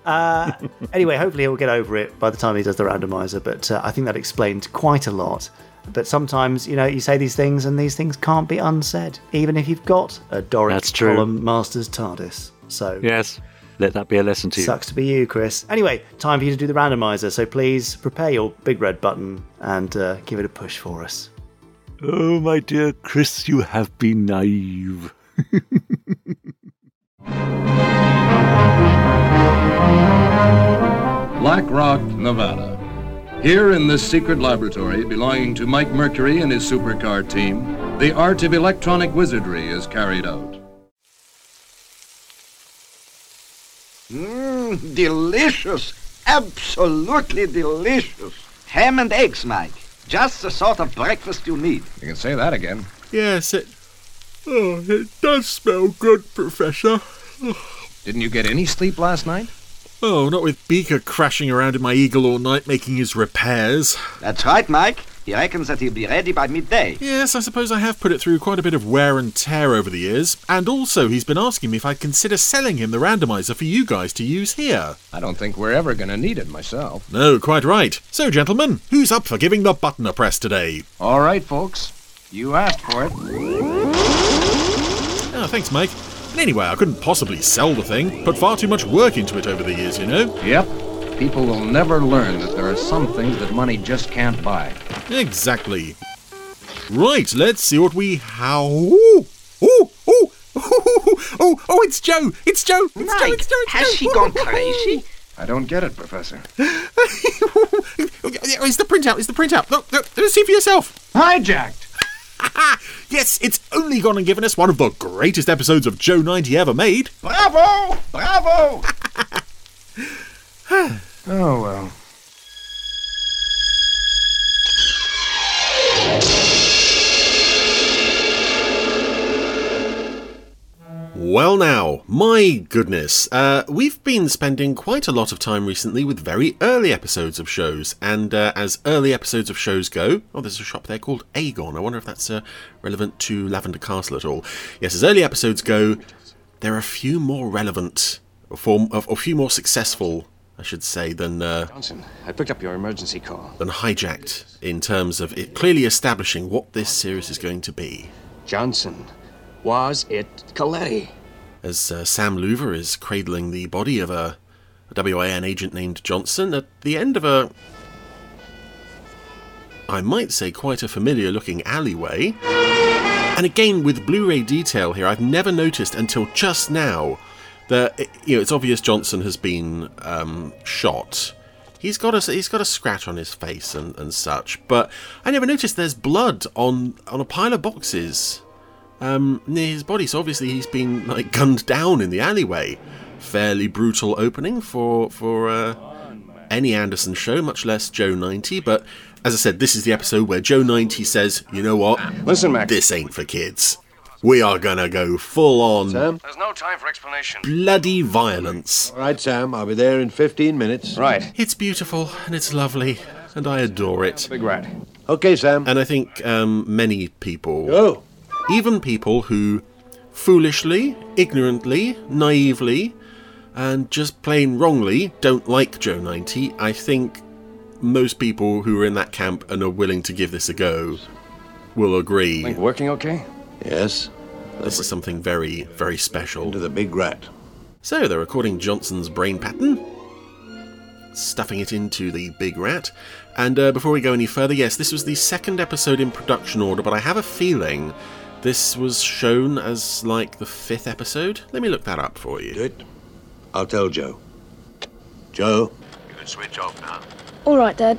[SPEAKER 3] Uh, anyway, hopefully he'll get over it by the time he does the randomizer. But uh, I think that explained quite a lot. But sometimes, you know, you say these things and these things can't be unsaid, even if you've got a Doric
[SPEAKER 2] That's true.
[SPEAKER 3] column master's TARDIS. So
[SPEAKER 2] Yes, let that be a lesson to you.
[SPEAKER 3] sucks to be you, Chris. Anyway, time for you to do the randomizer. So please prepare your big red button and uh, give it a push for us.
[SPEAKER 2] Oh, my dear Chris, you have been naive.
[SPEAKER 9] Black Rock, Nevada. Here in this secret laboratory belonging to Mike Mercury and his supercar team, the art of electronic wizardry is carried out.
[SPEAKER 5] Mmm, delicious. Absolutely delicious. Ham and eggs, Mike. Just the sort of breakfast you need.
[SPEAKER 9] You can say that again.
[SPEAKER 4] Yes, it. Oh, it does smell good, Professor.
[SPEAKER 9] Didn't you get any sleep last night?
[SPEAKER 4] Oh, not with Beaker crashing around in my Eagle all night making his repairs.
[SPEAKER 5] That's right, Mike. He reckons that he'll be ready by midday.
[SPEAKER 4] Yes, I suppose I have put it through quite a bit of wear and tear over the years. And also, he's been asking me if I'd consider selling him the randomizer for you guys to use here.
[SPEAKER 9] I don't think we're ever going to need it myself.
[SPEAKER 4] No, quite right. So, gentlemen, who's up for giving the button a press today?
[SPEAKER 9] All right, folks. You asked for it.
[SPEAKER 4] Oh, thanks, Mike. And anyway, I couldn't possibly sell the thing. Put far too much work into it over the years, you know.
[SPEAKER 9] Yep. People will never learn that there are some things that money just can't buy.
[SPEAKER 4] Exactly. Right, let's see what we how. Ooh, ooh, ooh, <laughs> oh, oh, it's Joe! It's Joe! It's Joe! It's Joe! It's
[SPEAKER 5] has
[SPEAKER 4] Joe.
[SPEAKER 5] she gone <laughs> crazy?
[SPEAKER 9] I don't get it, Professor. <laughs>
[SPEAKER 4] it's the printout. It's the printout. Look, look, see for yourself.
[SPEAKER 9] Hijacked!
[SPEAKER 4] Yes, it's only gone and given us one of the greatest episodes of Joe 90 ever made.
[SPEAKER 5] Bravo! Bravo!
[SPEAKER 9] Oh, well.
[SPEAKER 4] Well, now, my goodness, uh, we've been spending quite a lot of time recently with very early episodes of shows, and uh, as early episodes of shows go, oh, there's a shop there called Aegon. I wonder if that's uh, relevant to Lavender Castle at all. Yes, as early episodes go, there are a few more relevant, or, for, a few more successful I should say, than uh,
[SPEAKER 10] Johnson, I picked up your emergency call.
[SPEAKER 4] than hijacked in terms of it clearly establishing what this series is going to be.
[SPEAKER 10] Johnson, was it Coletti?
[SPEAKER 4] As uh, Sam Loover is cradling the body of a, a WIN agent named Johnson at the end of a, I might say, quite a familiar looking alleyway. And again, with Blu ray detail here, I've never noticed until just now that you know it's obvious Johnson has been um, shot. He's got a he's got a scratch on his face and, and such, but I never noticed there's blood on on a pile of boxes um, near his body. So obviously he's been like <laughs> gunned down in the alleyway. Fairly brutal opening for for uh, any Anderson show, much less Joe ninety. But as I said, this is the episode where Joe ninety says, "You know what?
[SPEAKER 10] Listen, Mac.
[SPEAKER 4] This ain't for kids. We are gonna go full on Sam?
[SPEAKER 10] There's no time for explanation.
[SPEAKER 4] bloody violence."
[SPEAKER 11] All right, Sam, I'll be there in 15 minutes.
[SPEAKER 10] Right.
[SPEAKER 4] It's beautiful and it's lovely, and I adore it.
[SPEAKER 10] Big rat.
[SPEAKER 11] Okay, Sam.
[SPEAKER 4] And I think um, many people
[SPEAKER 11] Go.
[SPEAKER 4] even people who foolishly, ignorantly, naively, and just plain wrongly don't like Joe 90, I think most people who are in that camp and are willing to give this a go will agree
[SPEAKER 10] Think working okay?
[SPEAKER 11] Yes.
[SPEAKER 4] this is something very, very special.
[SPEAKER 11] Into the big rat.
[SPEAKER 4] So they're recording Johnson's brain pattern, stuffing it into the big rat. And uh, before we go any further, yes, this was the second episode in production order, but I have a feeling this was shown as like the fifth episode. Let me look that up for you.
[SPEAKER 11] Do it. I'll tell Joe. Joe.
[SPEAKER 9] You can switch off now.
[SPEAKER 12] All right, Dad.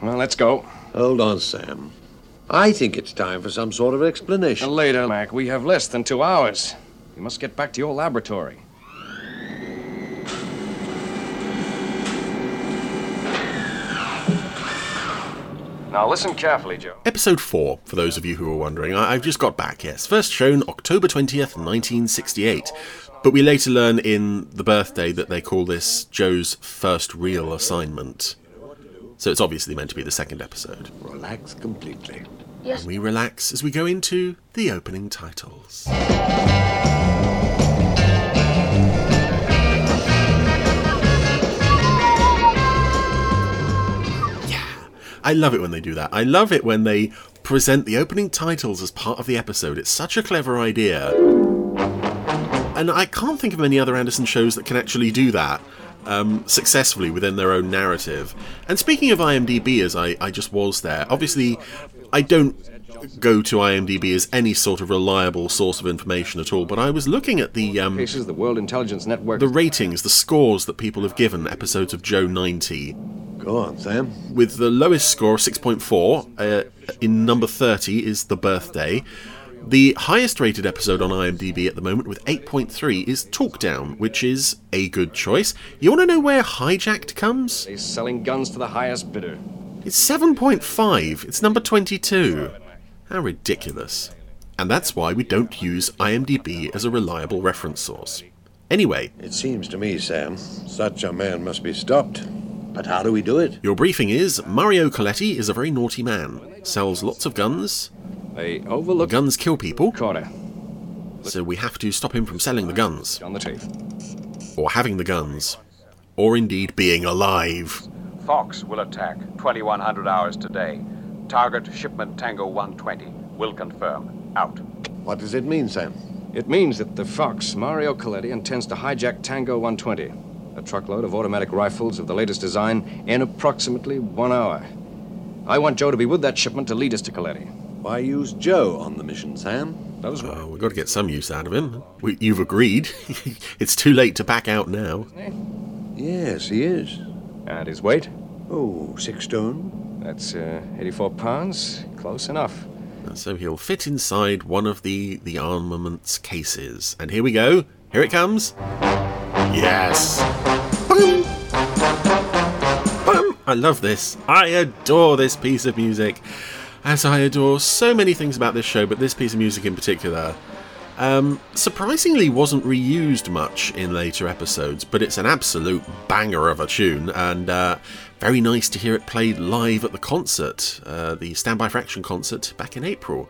[SPEAKER 10] Well, let's go.
[SPEAKER 11] Hold on, Sam. I think it's time for some sort of explanation.
[SPEAKER 10] Later, Mac. We have less than two hours. You must get back to your laboratory. Now listen carefully, Joe.
[SPEAKER 4] Episode 4, for those of you who are wondering. I- I've just got back, yes. First shown October 20th, 1968. But we later learn in The Birthday that they call this Joe's first real assignment. So it's obviously meant to be the second episode.
[SPEAKER 11] Relax completely.
[SPEAKER 12] Yes.
[SPEAKER 4] And we relax as we go into the opening titles. Yeah, I love it when they do that. I love it when they present the opening titles as part of the episode. It's such a clever idea. And I can't think of many other Anderson shows that can actually do that um, successfully within their own narrative. And speaking of IMDb, as I, I just was there, obviously I don't go to IMDb as any sort of reliable source of information at all, but I was looking at the um,
[SPEAKER 10] Cases the World Intelligence Network.
[SPEAKER 4] the ratings, the scores that people have given episodes of Joe 90
[SPEAKER 11] Go on, Sam.
[SPEAKER 4] with the lowest score of 6.4 uh, in number 30 is The Birthday. The highest rated episode on IMDb at the moment with 8.3 is Talk Down, which is a good choice. You want to know where Hijacked comes?
[SPEAKER 10] They're selling guns to the highest bidder.
[SPEAKER 4] It's 7.5. It's number 22. How ridiculous. And that's why we don't use IMDb as a reliable reference source. Anyway,
[SPEAKER 11] It seems to me, Sam, such a man must be stopped. But how do we do it?
[SPEAKER 4] your briefing is Mario Coletti is a very naughty man, sells lots of guns,
[SPEAKER 10] They overlook
[SPEAKER 4] guns kill people,
[SPEAKER 10] Corner
[SPEAKER 4] so we have to stop him from selling the guns,
[SPEAKER 10] on the tape.
[SPEAKER 4] or having the guns, or indeed being alive.
[SPEAKER 13] Fox will attack 2100 hours today. Target shipment Tango 120. Will confirm. Out.
[SPEAKER 11] What does it mean, Sam?
[SPEAKER 10] It means that the Fox, Mario Coletti, intends to hijack Tango 120, a truckload of automatic rifles of the latest design, in approximately one hour. I want Joe to be with that shipment to lead us to Coletti.
[SPEAKER 11] Why use Joe on the mission, Sam?
[SPEAKER 10] Those
[SPEAKER 4] Uh, we've got to get some use out of him. We, you've agreed. <laughs> it's too late to back out now.
[SPEAKER 11] Yes, he is.
[SPEAKER 10] And his weight?
[SPEAKER 11] Oh, six stone.
[SPEAKER 10] That's uh, 84 pounds. Close enough.
[SPEAKER 4] So he'll fit inside one of the, the armaments cases. And here we go. Here it comes. Yes. Boom. Boom. I love this. I adore this piece of music. As I adore so many things about this show, but this piece of music in particular. Um, surprisingly, wasn't reused much in later episodes, but it's an absolute banger of a tune, and uh, very nice to hear it played live at the concert, uh, the Stand By For Action concert back in April.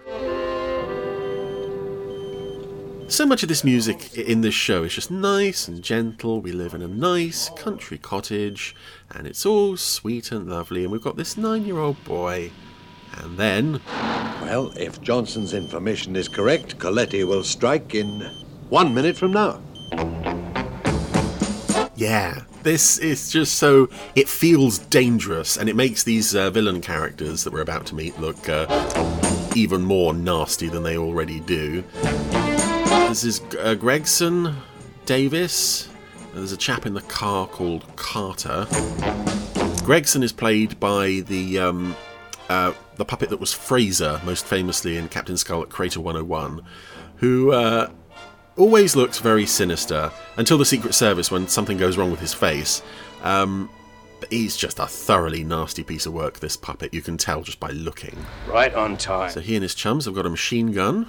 [SPEAKER 4] So much of this music in this show is just nice and gentle. We live in a nice country cottage, and it's all sweet and lovely. And we've got this nine year old boy. And then.
[SPEAKER 11] Well, if Johnson's information is correct, Coletti will strike in one minute from now.
[SPEAKER 4] Yeah, this is just so. It feels dangerous, and it makes these uh, villain characters that we're about to meet look uh, even more nasty than they already do. This is uh, Gregson Davis. There's a chap in the car called Carter. Gregson is played by the um, uh, the puppet that was Fraser, most famously in Captain Scarlet Crater 101, who uh, always looks very sinister until the Secret Service when something goes wrong with his face. Um, but he's just a thoroughly nasty piece of work, this puppet, you can tell just by looking.
[SPEAKER 10] Right on time.
[SPEAKER 4] So he and his chums have got a machine gun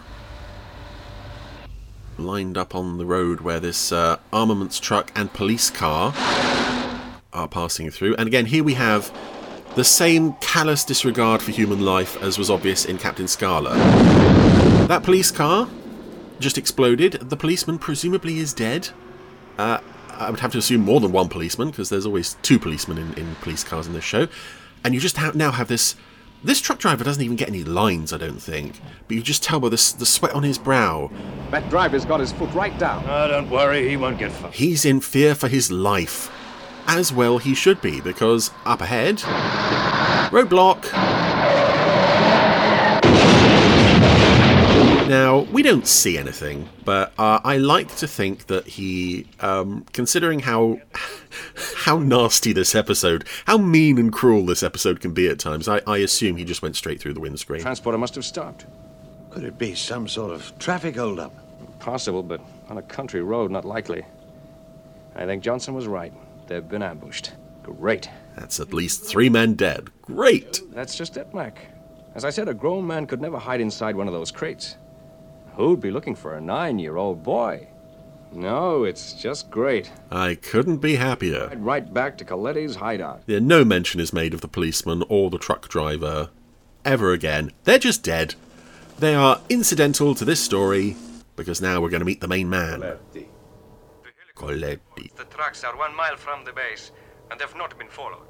[SPEAKER 4] lined up on the road where this uh, armaments truck and police car are passing through. And again, here we have the same callous disregard for human life as was obvious in Captain Scarlet. That police car just exploded. The policeman presumably is dead. Uh, I would have to assume more than one policeman because there's always two policemen in, in police cars in this show. And you just ha- now have this. This truck driver doesn't even get any lines, I don't think. But you just tell by the, the sweat on his brow.
[SPEAKER 10] That driver's got his foot right down.
[SPEAKER 11] Oh, don't worry, he won't get far.
[SPEAKER 4] He's in fear for his life. As well he should be, because up ahead. Roadblock! Now, we don't see anything, but uh, I like to think that he, um, considering how <laughs> how nasty this episode, how mean and cruel this episode can be at times, I, I assume he just went straight through the windscreen.
[SPEAKER 10] Transporter must have stopped.
[SPEAKER 11] Could it be some sort of traffic holdup?
[SPEAKER 10] Possible, but on a country road, not likely. I think Johnson was right. They've been ambushed. Great.
[SPEAKER 4] That's at least three men dead. Great!
[SPEAKER 10] That's just it, Mac. As I said, a grown man could never hide inside one of those crates. Who'd be looking for a nine year old boy? No, it's just great.
[SPEAKER 4] I couldn't be happier.
[SPEAKER 10] Right, right back to Coletti's hideout.
[SPEAKER 4] Yeah, no mention is made of the policeman or the truck driver ever again. They're just dead. They are incidental to this story because now we're going to meet the main man. Coletti.
[SPEAKER 10] The trucks are one mile from the base, and they've not been followed.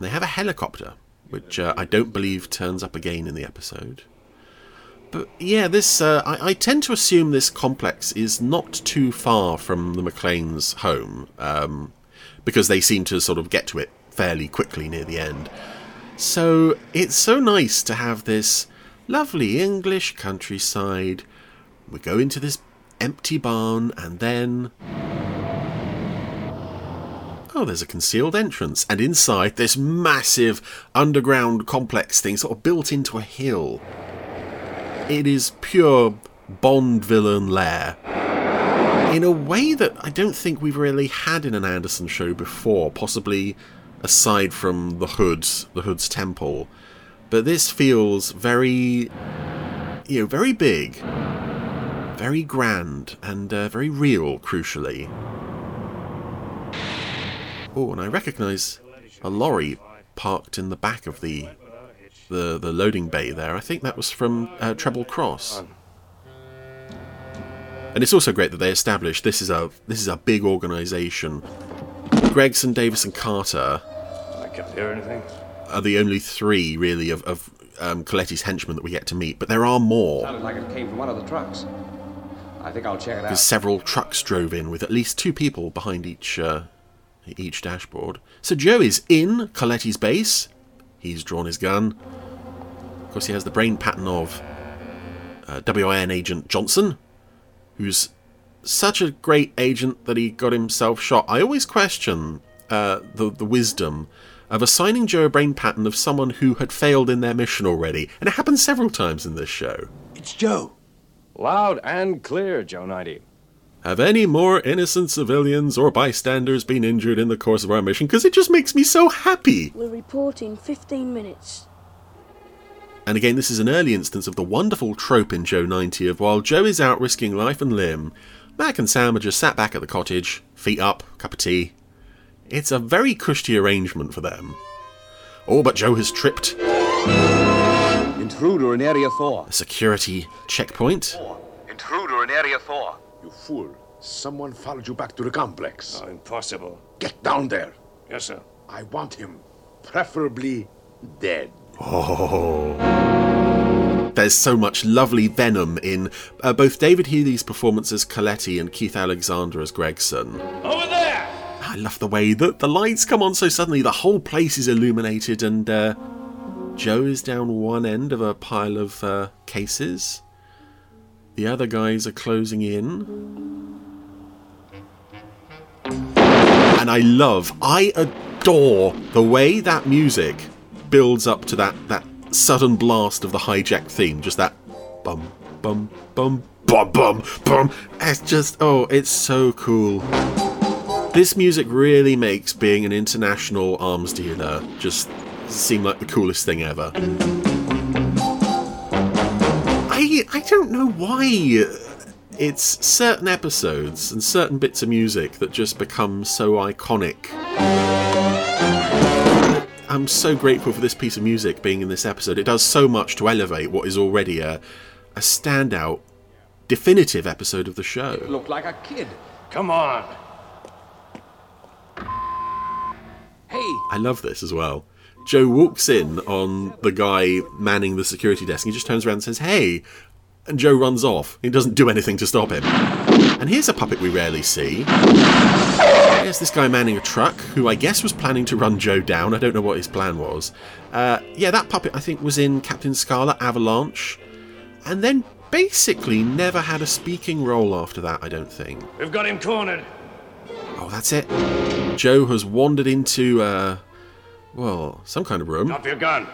[SPEAKER 4] They have a helicopter, which uh, I don't believe turns up again in the episode. But yeah, this uh, I, I tend to assume this complex is not too far from the McLean's home, um, because they seem to sort of get to it fairly quickly near the end. So it's so nice to have this lovely English countryside. We go into this empty barn, and then Oh, there's a concealed entrance, and inside this massive underground complex thing, sort of built into a hill. It is pure Bond villain lair. In a way that I don't think we've really had in an Anderson show before, possibly aside from the Hood's, the Hood's Temple. But this feels very, you know, very big, very grand, and uh, very real, crucially. Oh, and I recognise a lorry parked in the back of the the the loading bay there. I think that was from uh, Treble Cross. And it's also great that they established this is a this is a big organisation. Gregson, Davis, and Carter
[SPEAKER 10] I can't hear anything.
[SPEAKER 4] are the only three really of, of um, Coletti's henchmen that we get to meet, but there are more.
[SPEAKER 10] Sounded like it came from one of the trucks. I think I'll check it
[SPEAKER 4] Because
[SPEAKER 10] out.
[SPEAKER 4] several trucks drove in with at least two people behind each uh, each dashboard. So Joe is in Coletti's base. He's drawn his gun. Of course, he has the brain pattern of uh, WIN agent Johnson, who's such a great agent that he got himself shot. I always question uh, the the wisdom of assigning Joe a brain pattern of someone who had failed in their mission already, and it happens several times in this show.
[SPEAKER 11] It's Joe.
[SPEAKER 10] Loud and clear, Joe 90.
[SPEAKER 4] Have any more innocent civilians or bystanders been injured in the course of our mission? Because it just makes me so happy.
[SPEAKER 12] We'll report in 15 minutes.
[SPEAKER 4] And again, this is an early instance of the wonderful trope in Joe 90 of while Joe is out risking life and limb, Mac and Sam are just sat back at the cottage, feet up, cup of tea. It's a very cushy arrangement for them. Oh, but Joe has tripped
[SPEAKER 14] Intruder in Area 4.
[SPEAKER 4] a security checkpoint.
[SPEAKER 14] Intruder in Area Thor.
[SPEAKER 11] You fool. Someone followed you back to the complex.
[SPEAKER 15] Oh, impossible.
[SPEAKER 11] Get down there.
[SPEAKER 15] Yes, sir.
[SPEAKER 11] I want him, preferably dead.
[SPEAKER 4] Oh. There's so much lovely venom in uh, both David Healy's performance as Coletti and Keith Alexander as Gregson.
[SPEAKER 15] Over there!
[SPEAKER 4] I love the way that the lights come on so suddenly, the whole place is illuminated, and uh, Joe is down one end of a pile of uh, cases. The other guys are closing in. And I love, I adore the way that music builds up to that, that sudden blast of the hijacked theme. Just that bum, bum, bum, bum, bum, bum. It's just, oh, it's so cool. This music really makes being an international arms dealer just seem like the coolest thing ever. I I don't know why uh, it's certain episodes and certain bits of music that just become so iconic. I'm so grateful for this piece of music being in this episode. It does so much to elevate what is already a a standout definitive episode of the show.
[SPEAKER 15] Look like a kid. Come on. Hey,
[SPEAKER 4] I love this as well. Joe walks in on the guy manning the security desk. He just turns around and says, Hey! And Joe runs off. He doesn't do anything to stop him. And here's a puppet we rarely see. Here's this guy manning a truck, who I guess was planning to run Joe down. I don't know what his plan was. Uh, yeah, that puppet I think was in Captain Scarlet Avalanche. And then basically never had a speaking role after that, I don't think.
[SPEAKER 15] we've got him cornered.
[SPEAKER 4] Oh, that's it. Joe has wandered into, uh, well, some kind of room.
[SPEAKER 15] Drop your gun.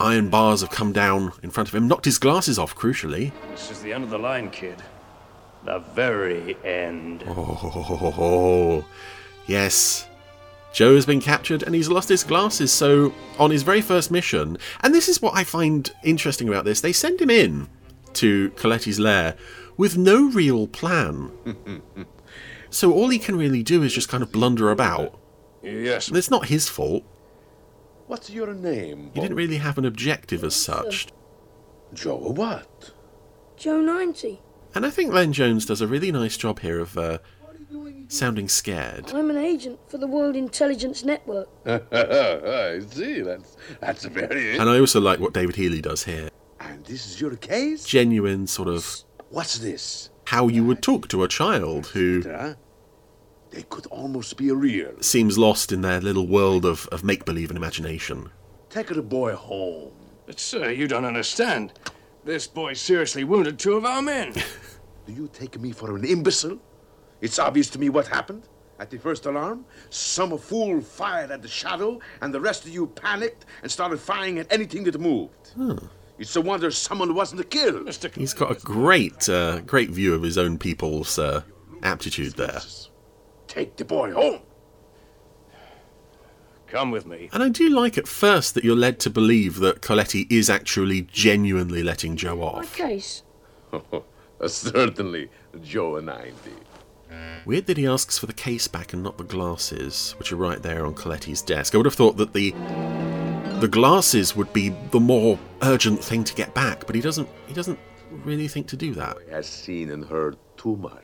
[SPEAKER 4] Iron bars have come down in front of him, knocked his glasses off, crucially.
[SPEAKER 15] This is the end of the line, kid. The very end.
[SPEAKER 4] Oh, yes. Joe has been captured and he's lost his glasses. So, on his very first mission, and this is what I find interesting about this, they send him in to Coletti's lair with no real plan. <laughs> so, all he can really do is just kind of blunder about.
[SPEAKER 15] Yes.
[SPEAKER 4] And it's not his fault.
[SPEAKER 11] What's your name?
[SPEAKER 4] He didn't really have an objective as such.
[SPEAKER 11] Joe what?
[SPEAKER 12] Joe 90.
[SPEAKER 4] And I think Len Jones does a really nice job here of uh, sounding scared.
[SPEAKER 12] I'm an agent for the World Intelligence Network. <laughs>
[SPEAKER 11] I see. That's that's very.
[SPEAKER 4] And I also like what David Healy does here.
[SPEAKER 11] And this is your case?
[SPEAKER 4] Genuine sort of
[SPEAKER 11] What's this?
[SPEAKER 4] how you would talk to a child who
[SPEAKER 11] Huh? They could almost be real.
[SPEAKER 4] seems lost in their little world of, of make believe and imagination.
[SPEAKER 11] Take the boy home.
[SPEAKER 15] But, sir, you don't understand. This boy seriously wounded two of our men. <laughs>
[SPEAKER 11] Do you take me for an imbecile? It's obvious to me what happened. At the first alarm, some fool fired at the shadow, and the rest of you panicked and started firing at anything that moved. It's a wonder someone wasn't killed.
[SPEAKER 4] He's got a great, uh, great view of his own people's uh, aptitude there.
[SPEAKER 11] Take the boy home.
[SPEAKER 15] Come with me.
[SPEAKER 4] And I do like at first that you're led to believe that Coletti is actually genuinely letting Joe
[SPEAKER 12] My
[SPEAKER 4] off.
[SPEAKER 12] case. <laughs>
[SPEAKER 11] Certainly, Joe and I 90.
[SPEAKER 4] Weird that he asks for the case back and not the glasses, which are right there on Coletti's desk. I would have thought that the the glasses would be the more urgent thing to get back, but he doesn't. He doesn't really think to do that.
[SPEAKER 11] He Has seen and heard too much.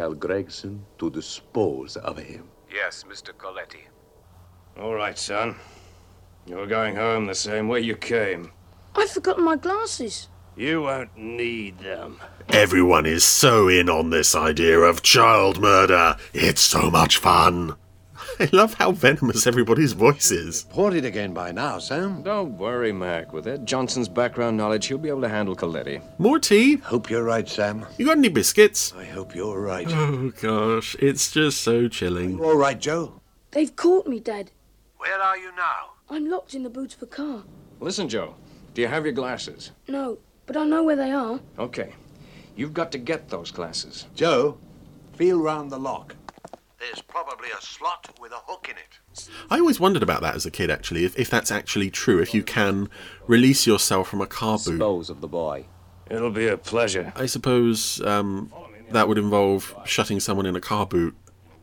[SPEAKER 11] Tell Gregson to dispose of him.
[SPEAKER 13] Yes, Mr. Coletti.
[SPEAKER 15] All right, son. You're going home the same way you came.
[SPEAKER 12] I've forgotten my glasses.
[SPEAKER 15] You won't need them.
[SPEAKER 4] Everyone is so in on this idea of child murder. It's so much fun. I love how venomous everybody's voice is.
[SPEAKER 11] Reported again by now, Sam.
[SPEAKER 10] Don't worry, Mac. With Ed Johnson's background knowledge, he'll be able to handle Coletti.
[SPEAKER 4] More tea?
[SPEAKER 11] Hope you're right, Sam.
[SPEAKER 4] You got any biscuits?
[SPEAKER 11] I hope you're right.
[SPEAKER 4] Oh gosh, it's just so chilling.
[SPEAKER 11] All right, Joe.
[SPEAKER 12] They've caught me, Dad.
[SPEAKER 13] Where are you now?
[SPEAKER 12] I'm locked in the boot of a car.
[SPEAKER 10] Listen, Joe. Do you have your glasses?
[SPEAKER 12] No, but I know where they are.
[SPEAKER 10] Okay. You've got to get those glasses.
[SPEAKER 11] Joe, feel round the lock.
[SPEAKER 13] There's probably a slot with a hook in it.
[SPEAKER 4] I always wondered about that as a kid, actually, if, if that's actually true, if you can release yourself from a car boot.
[SPEAKER 10] Dispose of the boy.
[SPEAKER 15] It'll be a pleasure.
[SPEAKER 4] I suppose um, that would involve shutting someone in a car boot,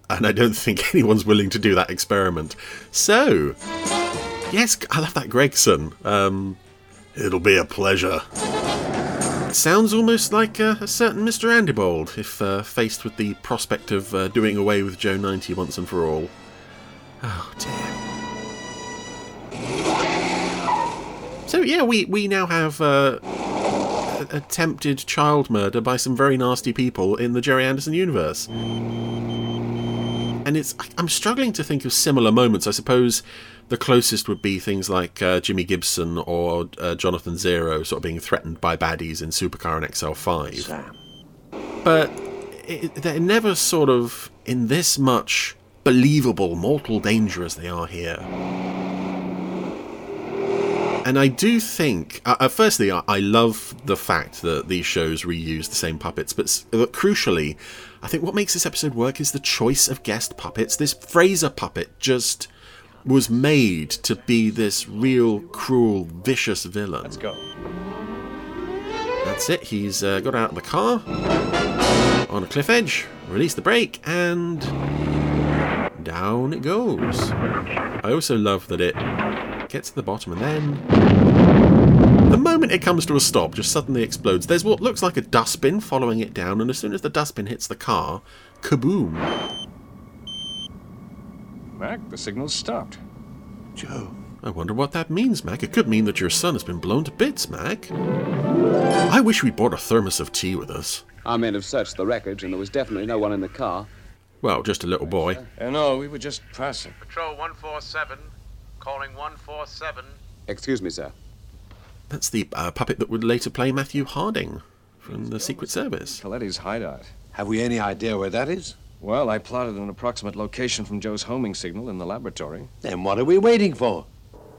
[SPEAKER 4] and I don't think <laughs> anyone's willing to do that experiment. So, yes, I love that Gregson. Um, it'll be a pleasure. Sounds almost like uh, a certain Mr. Andybold if uh, faced with the prospect of uh, doing away with Joe 90 once and for all. Oh dear. So yeah, we we now have uh, attempted child murder by some very nasty people in the Gerry Anderson universe. And it's I'm struggling to think of similar moments. I suppose the closest would be things like uh, Jimmy Gibson or uh, Jonathan Zero sort of being threatened by baddies in Supercar and XL5. But it, they're never sort of in this much believable mortal danger as they are here. And I do think, uh, uh, firstly, I, I love the fact that these shows reuse the same puppets, but uh, crucially, I think what makes this episode work is the choice of guest puppets. This Fraser puppet just was made to be this real cruel, vicious villain. Let's
[SPEAKER 10] go.
[SPEAKER 4] That's it. He's uh, got out of the car on a cliff edge, released the brake, and down it goes. I also love that it gets to the bottom and then the moment it comes to a stop just suddenly explodes. There's what looks like a dustbin following it down, and as soon as the dustbin hits the car, kaboom.
[SPEAKER 10] Mac, the signal's stopped.
[SPEAKER 4] Joe. I wonder what that means, Mac. It could mean that your son has been blown to bits, Mac. I wish we brought a thermos of tea with us.
[SPEAKER 14] Our men have searched the wreckage, and there was definitely no one in the car.
[SPEAKER 4] Well, just a little boy.
[SPEAKER 10] Uh, no, we were just passing.
[SPEAKER 13] Patrol 147, calling 147.
[SPEAKER 14] Excuse me, sir.
[SPEAKER 4] That's the uh, puppet that would later play Matthew Harding from the Secret Service.
[SPEAKER 10] Coletti's hideout.
[SPEAKER 15] Have we any idea where that is?
[SPEAKER 10] Well, I plotted an approximate location from Joe's homing signal in the laboratory.
[SPEAKER 15] Then what are we waiting for?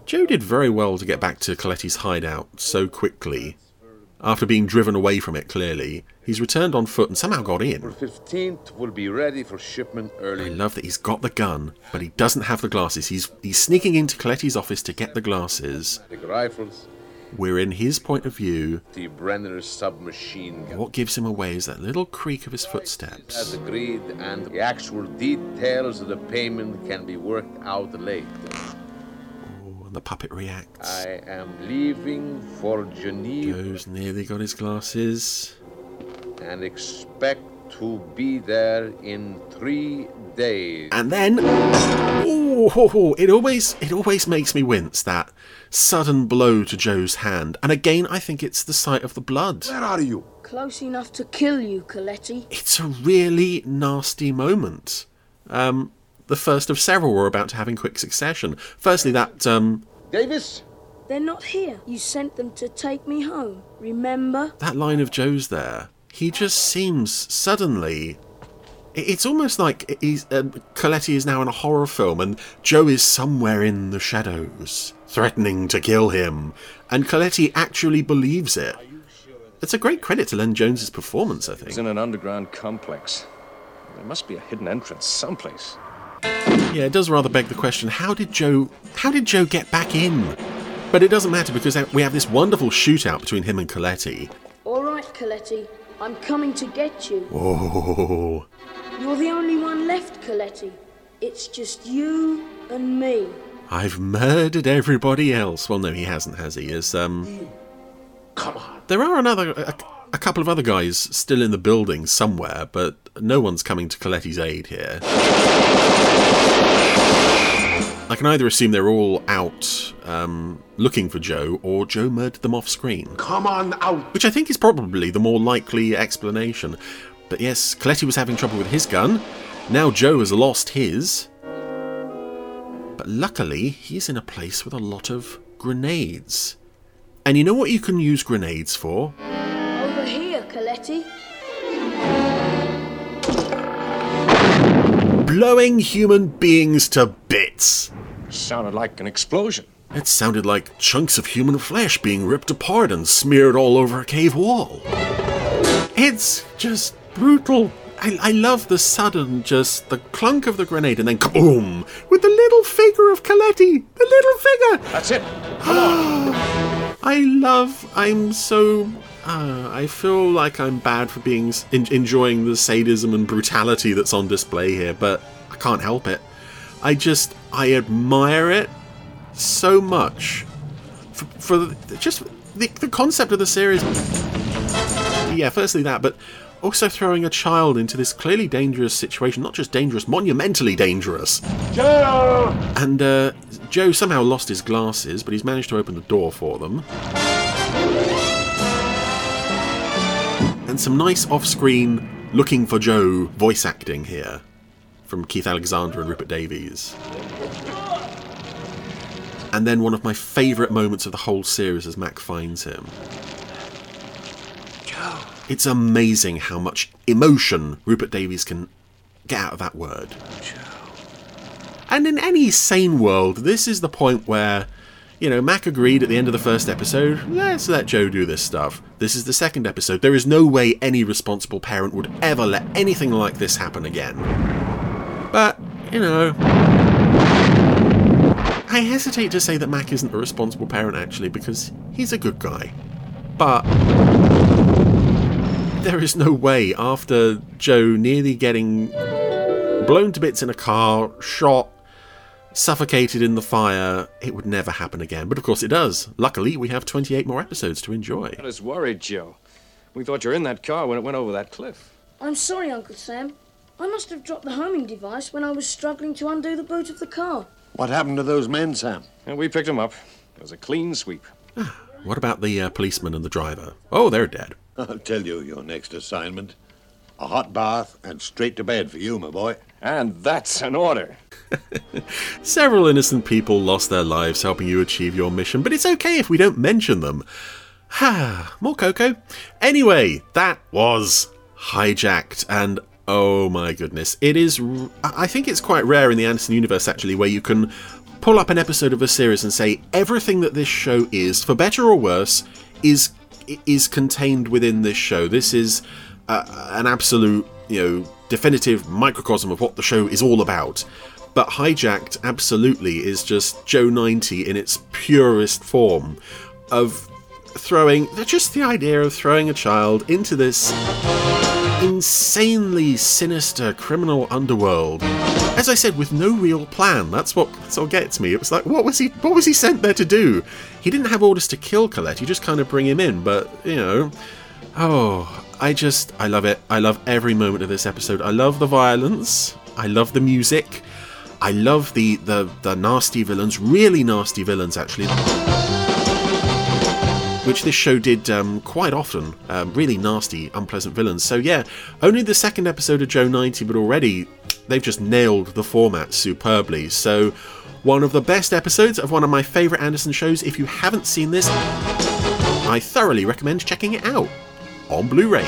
[SPEAKER 4] Joe did very well to get back to Coletti's hideout so quickly. After being driven away from it, clearly, he's returned on foot and somehow got in.
[SPEAKER 11] 15th will be ready for shipment early.
[SPEAKER 4] I love that he's got the gun, but he doesn't have the glasses. He's he's sneaking into Coletti's office to get the glasses.
[SPEAKER 11] The rifles,
[SPEAKER 4] We're in his point of view.
[SPEAKER 11] the Brenner submachine gun.
[SPEAKER 4] What gives him away is that little creak of his
[SPEAKER 11] As
[SPEAKER 4] footsteps.
[SPEAKER 11] agreed, and the actual details of the payment can be worked out later.
[SPEAKER 4] Oh, and the puppet reacts.
[SPEAKER 11] I am leaving for Geneva
[SPEAKER 4] Joe's nearly got his glasses.
[SPEAKER 11] and expect to be there in three days.
[SPEAKER 4] And then, ooh, ho, ho, it always it always makes me wince that sudden blow to Joe's hand. And again, I think it's the sight of the blood.
[SPEAKER 11] Where are you?
[SPEAKER 12] Close enough to kill you, Coletti.
[SPEAKER 4] It's a really nasty moment. Um, the first of several we're about to have in quick succession. Firstly, that um,
[SPEAKER 11] Davis?
[SPEAKER 12] They're not here. You sent them to take me home. Remember?
[SPEAKER 4] that line of Joe's there. He just seems suddenly. It's almost like he's um, Coletti is now in a horror film, and Joe is somewhere in the shadows, threatening to kill him, and Coletti actually believes it. It's a great credit to Len Jones's performance, I think.
[SPEAKER 10] It's in an underground complex. There must be a hidden entrance someplace.
[SPEAKER 4] Yeah, it does rather beg the question: How did Joe? How did Joe get back in? But it doesn't matter because we have this wonderful shootout between him and Coletti.
[SPEAKER 12] All right, Coletti. I'm coming to get you.
[SPEAKER 4] Oh,
[SPEAKER 12] You're the only one left, Coletti. It's just you and me.
[SPEAKER 4] I've murdered everybody else. Well, no, he hasn't, has he? As um,
[SPEAKER 11] Come on.
[SPEAKER 4] there are another a, a couple of other guys still in the building somewhere, but no one's coming to Coletti's aid here. I can either assume they're all out um, looking for Joe, or Joe murdered them off screen.
[SPEAKER 11] Come on out.
[SPEAKER 4] Which I think is probably the more likely explanation. But yes, Coletti was having trouble with his gun. Now Joe has lost his. But luckily, he's in a place with a lot of grenades. And you know what you can use grenades for?
[SPEAKER 12] Over here, Coletti.
[SPEAKER 4] Blowing human beings to bits.
[SPEAKER 10] Sounded like an explosion.
[SPEAKER 4] It sounded like chunks of human flesh being ripped apart and smeared all over a cave wall. It's just brutal. I, I love the sudden, just the clunk of the grenade and then kaboom with the little figure of Coletti. The little figure.
[SPEAKER 10] That's it. Come on. <gasps>
[SPEAKER 4] I love. I'm so. Uh, I feel like I'm bad for being en- enjoying the sadism and brutality that's on display here, but I can't help it. I just I admire it so much for, for just the, the concept of the series. yeah, firstly that, but also throwing a child into this clearly dangerous situation. Not just dangerous, monumentally dangerous.
[SPEAKER 11] Joe!
[SPEAKER 4] And uh, Joe somehow lost his glasses, but he's managed to open the door for them. And some nice off screen looking for Joe voice acting here from Keith Alexander and Rupert Davies. And then one of my favourite moments of the whole series as Mac finds him. It's amazing how much emotion Rupert Davies can get out of that word. And in any sane world, this is the point where, you know, Mac agreed at the end of the first episode, let's let Joe do this stuff. This is the second episode. There is no way any responsible parent would ever let anything like this happen again. But, you know. I hesitate to say that Mac isn't a responsible parent actually, because he's a good guy. But there is no way after Joe nearly getting blown to bits in a car, shot, suffocated in the fire, it would never happen again. But of course it does. Luckily, we have 28 more episodes to enjoy.
[SPEAKER 10] Got us worried, Joe. We thought you were in that car when it went over that cliff.
[SPEAKER 12] I'm sorry, Uncle Sam. I must have dropped the homing device when I was struggling to undo the boot of the car.
[SPEAKER 16] What happened to those men, Sam?
[SPEAKER 10] And we picked them up. It was a clean sweep. <sighs>
[SPEAKER 4] What about the uh, policeman and the driver? Oh, they're dead. <laughs>
[SPEAKER 16] I'll tell you your next assignment. A hot bath and straight to bed for you, my boy.
[SPEAKER 10] And that's an order. <laughs>
[SPEAKER 4] Several innocent people lost their lives helping you achieve your mission, but it's okay if we don't mention them. Ha, <sighs> more cocoa. Anyway, that was hijacked, and oh my goodness, it is. I think it's quite rare in the Anderson universe actually, where you can pull up an episode of a series and say everything that this show is, for better or worse, is is contained within this show. This is uh, an absolute, you know, definitive microcosm of what the show is all about. But Hijacked absolutely is just Joe 90 in its purest form of throwing just the idea of throwing a child into this insanely sinister criminal underworld. As I said, with no real plan. That's what that's what gets me. It was like, what was he? What was he sent there to do? He didn't have orders to kill Colette. He just kind of bring him in. But you know, oh, I just I love it. I love every moment of this episode. I love the violence. I love the music. I love the the the nasty villains. Really nasty villains, actually which this show did um, quite often. Um, really nasty, unpleasant villains. So, yeah, only the second episode of Joe 90, but already they've just nailed the format superbly. So, one of the best episodes of one of my favourite Anderson shows. If you haven't seen this, I thoroughly recommend checking it out on Blu ray.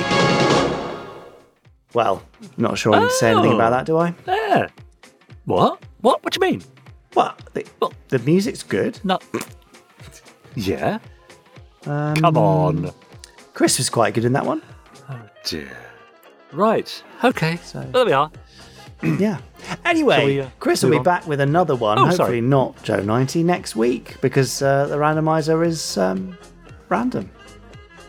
[SPEAKER 3] Well, not sure I need to say anything
[SPEAKER 2] Oh.
[SPEAKER 3] about that, do I?
[SPEAKER 2] Yeah. What? What? What do you mean?
[SPEAKER 3] What? The, the music's good.
[SPEAKER 2] No. Yeah.
[SPEAKER 3] Um,
[SPEAKER 2] Come on.
[SPEAKER 3] Chris was quite good in that one.
[SPEAKER 2] Oh dear. Right. Okay. So there we are. <clears throat>
[SPEAKER 3] yeah. Anyway,
[SPEAKER 2] we, uh,
[SPEAKER 3] Chris will be
[SPEAKER 2] on?
[SPEAKER 3] back with another one.
[SPEAKER 2] Oh,
[SPEAKER 3] hopefully
[SPEAKER 2] sorry.
[SPEAKER 3] not Joe 90 next week because uh, the randomizer is um, random.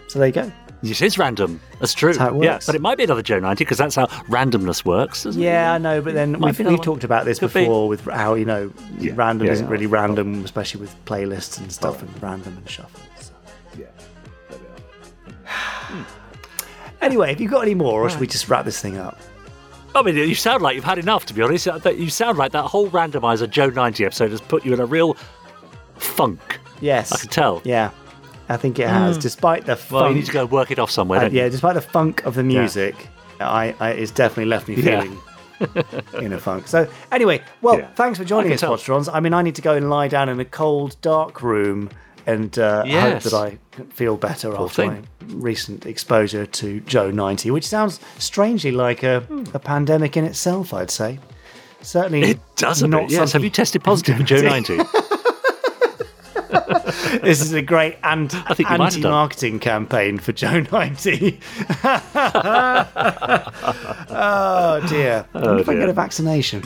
[SPEAKER 3] So there you go.
[SPEAKER 2] It is random. That's true.
[SPEAKER 3] That's how it
[SPEAKER 2] Yeah, but it might be another Joe 90 because that's how randomness works. Isn't
[SPEAKER 3] Yeah, I know, but then we've, we've talked about this
[SPEAKER 2] Could be.
[SPEAKER 3] before with how, you know,
[SPEAKER 2] Yeah.
[SPEAKER 3] random
[SPEAKER 2] Yeah,
[SPEAKER 3] isn't
[SPEAKER 2] yeah.
[SPEAKER 3] really random, especially with playlists and stuff and random and shuffle.
[SPEAKER 2] Yeah.
[SPEAKER 3] Anyway, have you got any more or should we just wrap this thing up?
[SPEAKER 2] I mean, you sound like you've had enough, to be honest. You sound like that whole randomizer Joe 90 episode has put you in a real funk.
[SPEAKER 3] Yes.
[SPEAKER 2] I can tell.
[SPEAKER 3] Yeah, I think it has.
[SPEAKER 2] Mm.
[SPEAKER 3] Despite the funk.
[SPEAKER 2] Well, you need to go and work it off somewhere,
[SPEAKER 3] Uh,
[SPEAKER 2] don't
[SPEAKER 3] yeah,
[SPEAKER 2] you?
[SPEAKER 3] despite the funk of the
[SPEAKER 2] Yeah.
[SPEAKER 3] music, I, I it's definitely left me
[SPEAKER 2] Yeah.
[SPEAKER 3] feeling <laughs> in a funk. So anyway, well,
[SPEAKER 2] Yeah.
[SPEAKER 3] thanks for joining us,
[SPEAKER 2] tell.
[SPEAKER 3] Podsterons. I mean, I need to go and lie down in a cold, dark room and uh,
[SPEAKER 2] Yes.
[SPEAKER 3] hope that I feel better
[SPEAKER 2] Poor
[SPEAKER 3] after
[SPEAKER 2] thing.
[SPEAKER 3] my recent exposure to Joe 90, which sounds strangely like a, a pandemic in itself, I'd say. Certainly,
[SPEAKER 2] It does
[SPEAKER 3] not
[SPEAKER 2] bit, yes. Have you tested positive for Joe 90? <laughs>
[SPEAKER 3] this is a great ant- <laughs>
[SPEAKER 2] I think you might have done.
[SPEAKER 3] anti-marketing campaign for Joe 90. <laughs> oh dear. I wonder if I
[SPEAKER 2] dear.
[SPEAKER 3] get a vaccination.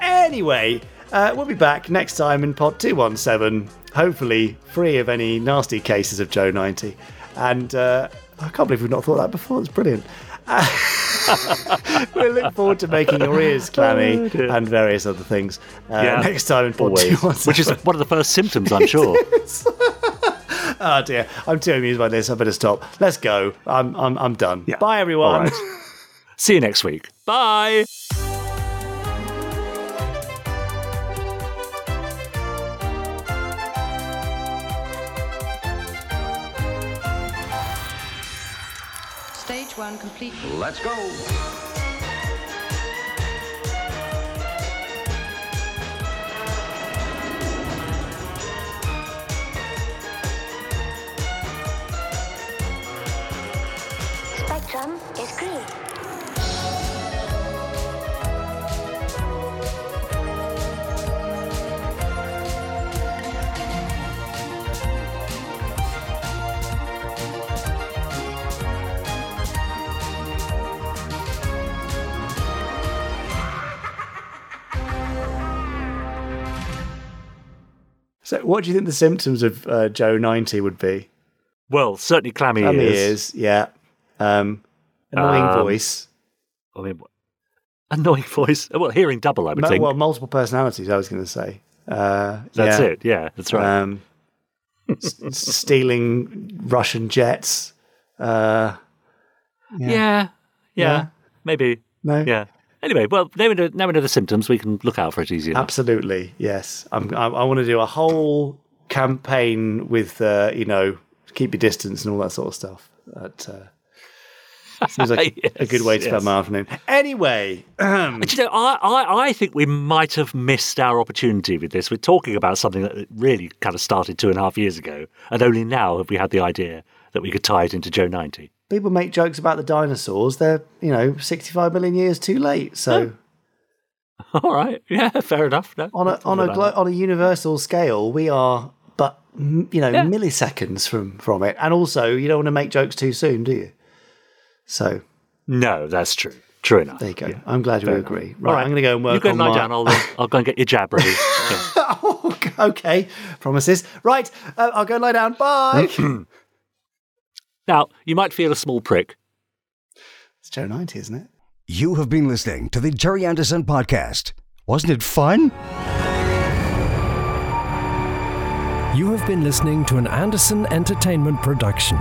[SPEAKER 3] Anyway, uh, we'll be back next time in Pod 217, hopefully free of any nasty cases of Joe 90. And uh, I can't believe we've not thought that before. It's brilliant. <laughs> we look forward to making your ears clammy
[SPEAKER 2] Oh,
[SPEAKER 3] and various other things uh,
[SPEAKER 2] Yeah.
[SPEAKER 3] next time in Pod 217.
[SPEAKER 2] Which is one of the first symptoms, I'm sure. <laughs>
[SPEAKER 3] oh <laughs> dear, I'm too amused by this. I better stop. Let's go. I'm I'm I'm done. Bye everyone.
[SPEAKER 2] Right. See you next week. Bye.
[SPEAKER 17] Complete.
[SPEAKER 5] Let's go.
[SPEAKER 18] Spectrum is green.
[SPEAKER 3] So, what do you think the symptoms of uh, Joe ninety would be?
[SPEAKER 2] Well, certainly clammy,
[SPEAKER 3] Clammy
[SPEAKER 2] ears.
[SPEAKER 3] ears, yeah. Um, annoying
[SPEAKER 2] Um,
[SPEAKER 3] voice.
[SPEAKER 2] I mean, annoying voice. Well, hearing double, I would
[SPEAKER 3] Mu-
[SPEAKER 2] think.
[SPEAKER 3] well, multiple personalities. I was going to say. Uh,
[SPEAKER 2] That's
[SPEAKER 3] yeah.
[SPEAKER 2] it. Yeah, that's right.
[SPEAKER 3] Um, s- s- stealing Russian jets. Uh,
[SPEAKER 2] yeah. Yeah.
[SPEAKER 3] Yeah.
[SPEAKER 2] Maybe.
[SPEAKER 3] No.
[SPEAKER 2] Yeah. Anyway, well, now we, know, now we know the symptoms. We can look out for it easier.
[SPEAKER 3] Absolutely, yes. I'm, I, I want to do a whole campaign with, uh, you know, keep your distance and all that sort of stuff. That uh, seems like <laughs> a good way to spend my afternoon. Anyway, <clears throat> um,
[SPEAKER 2] you know, I, I, I think we might have missed our opportunity with this. We're talking about something that really kind of started two and a half years ago, and only now have we had the idea that we could tie it into Joe 90.
[SPEAKER 3] People make jokes about the dinosaurs. They're, you know, 65 million years too late. So <laughs>
[SPEAKER 2] All right. Yeah, fair enough. No,
[SPEAKER 3] on a on a glo- on a universal scale, we are but you know
[SPEAKER 2] Yeah.
[SPEAKER 3] milliseconds from from it. And also, you don't want to make jokes too soon, do you? So
[SPEAKER 2] No, that's true. True enough.
[SPEAKER 3] there you go. I'm glad you
[SPEAKER 2] enough.
[SPEAKER 3] agree.
[SPEAKER 2] All
[SPEAKER 3] Right, I'm going to go and work
[SPEAKER 2] You go and lie
[SPEAKER 3] my.
[SPEAKER 2] down. I'll, uh, I'll go and get your jab ready. Yeah. <laughs>
[SPEAKER 3] okay, promises. Right, uh, I'll go and lie down. Bye. <clears throat>
[SPEAKER 2] Now, you might feel a small prick.
[SPEAKER 3] it's Joe ninety, isn't it?
[SPEAKER 19] You have been listening to the Gerry Anderson Podcast. Wasn't it fun?
[SPEAKER 1] You have been listening to an Anderson Entertainment production.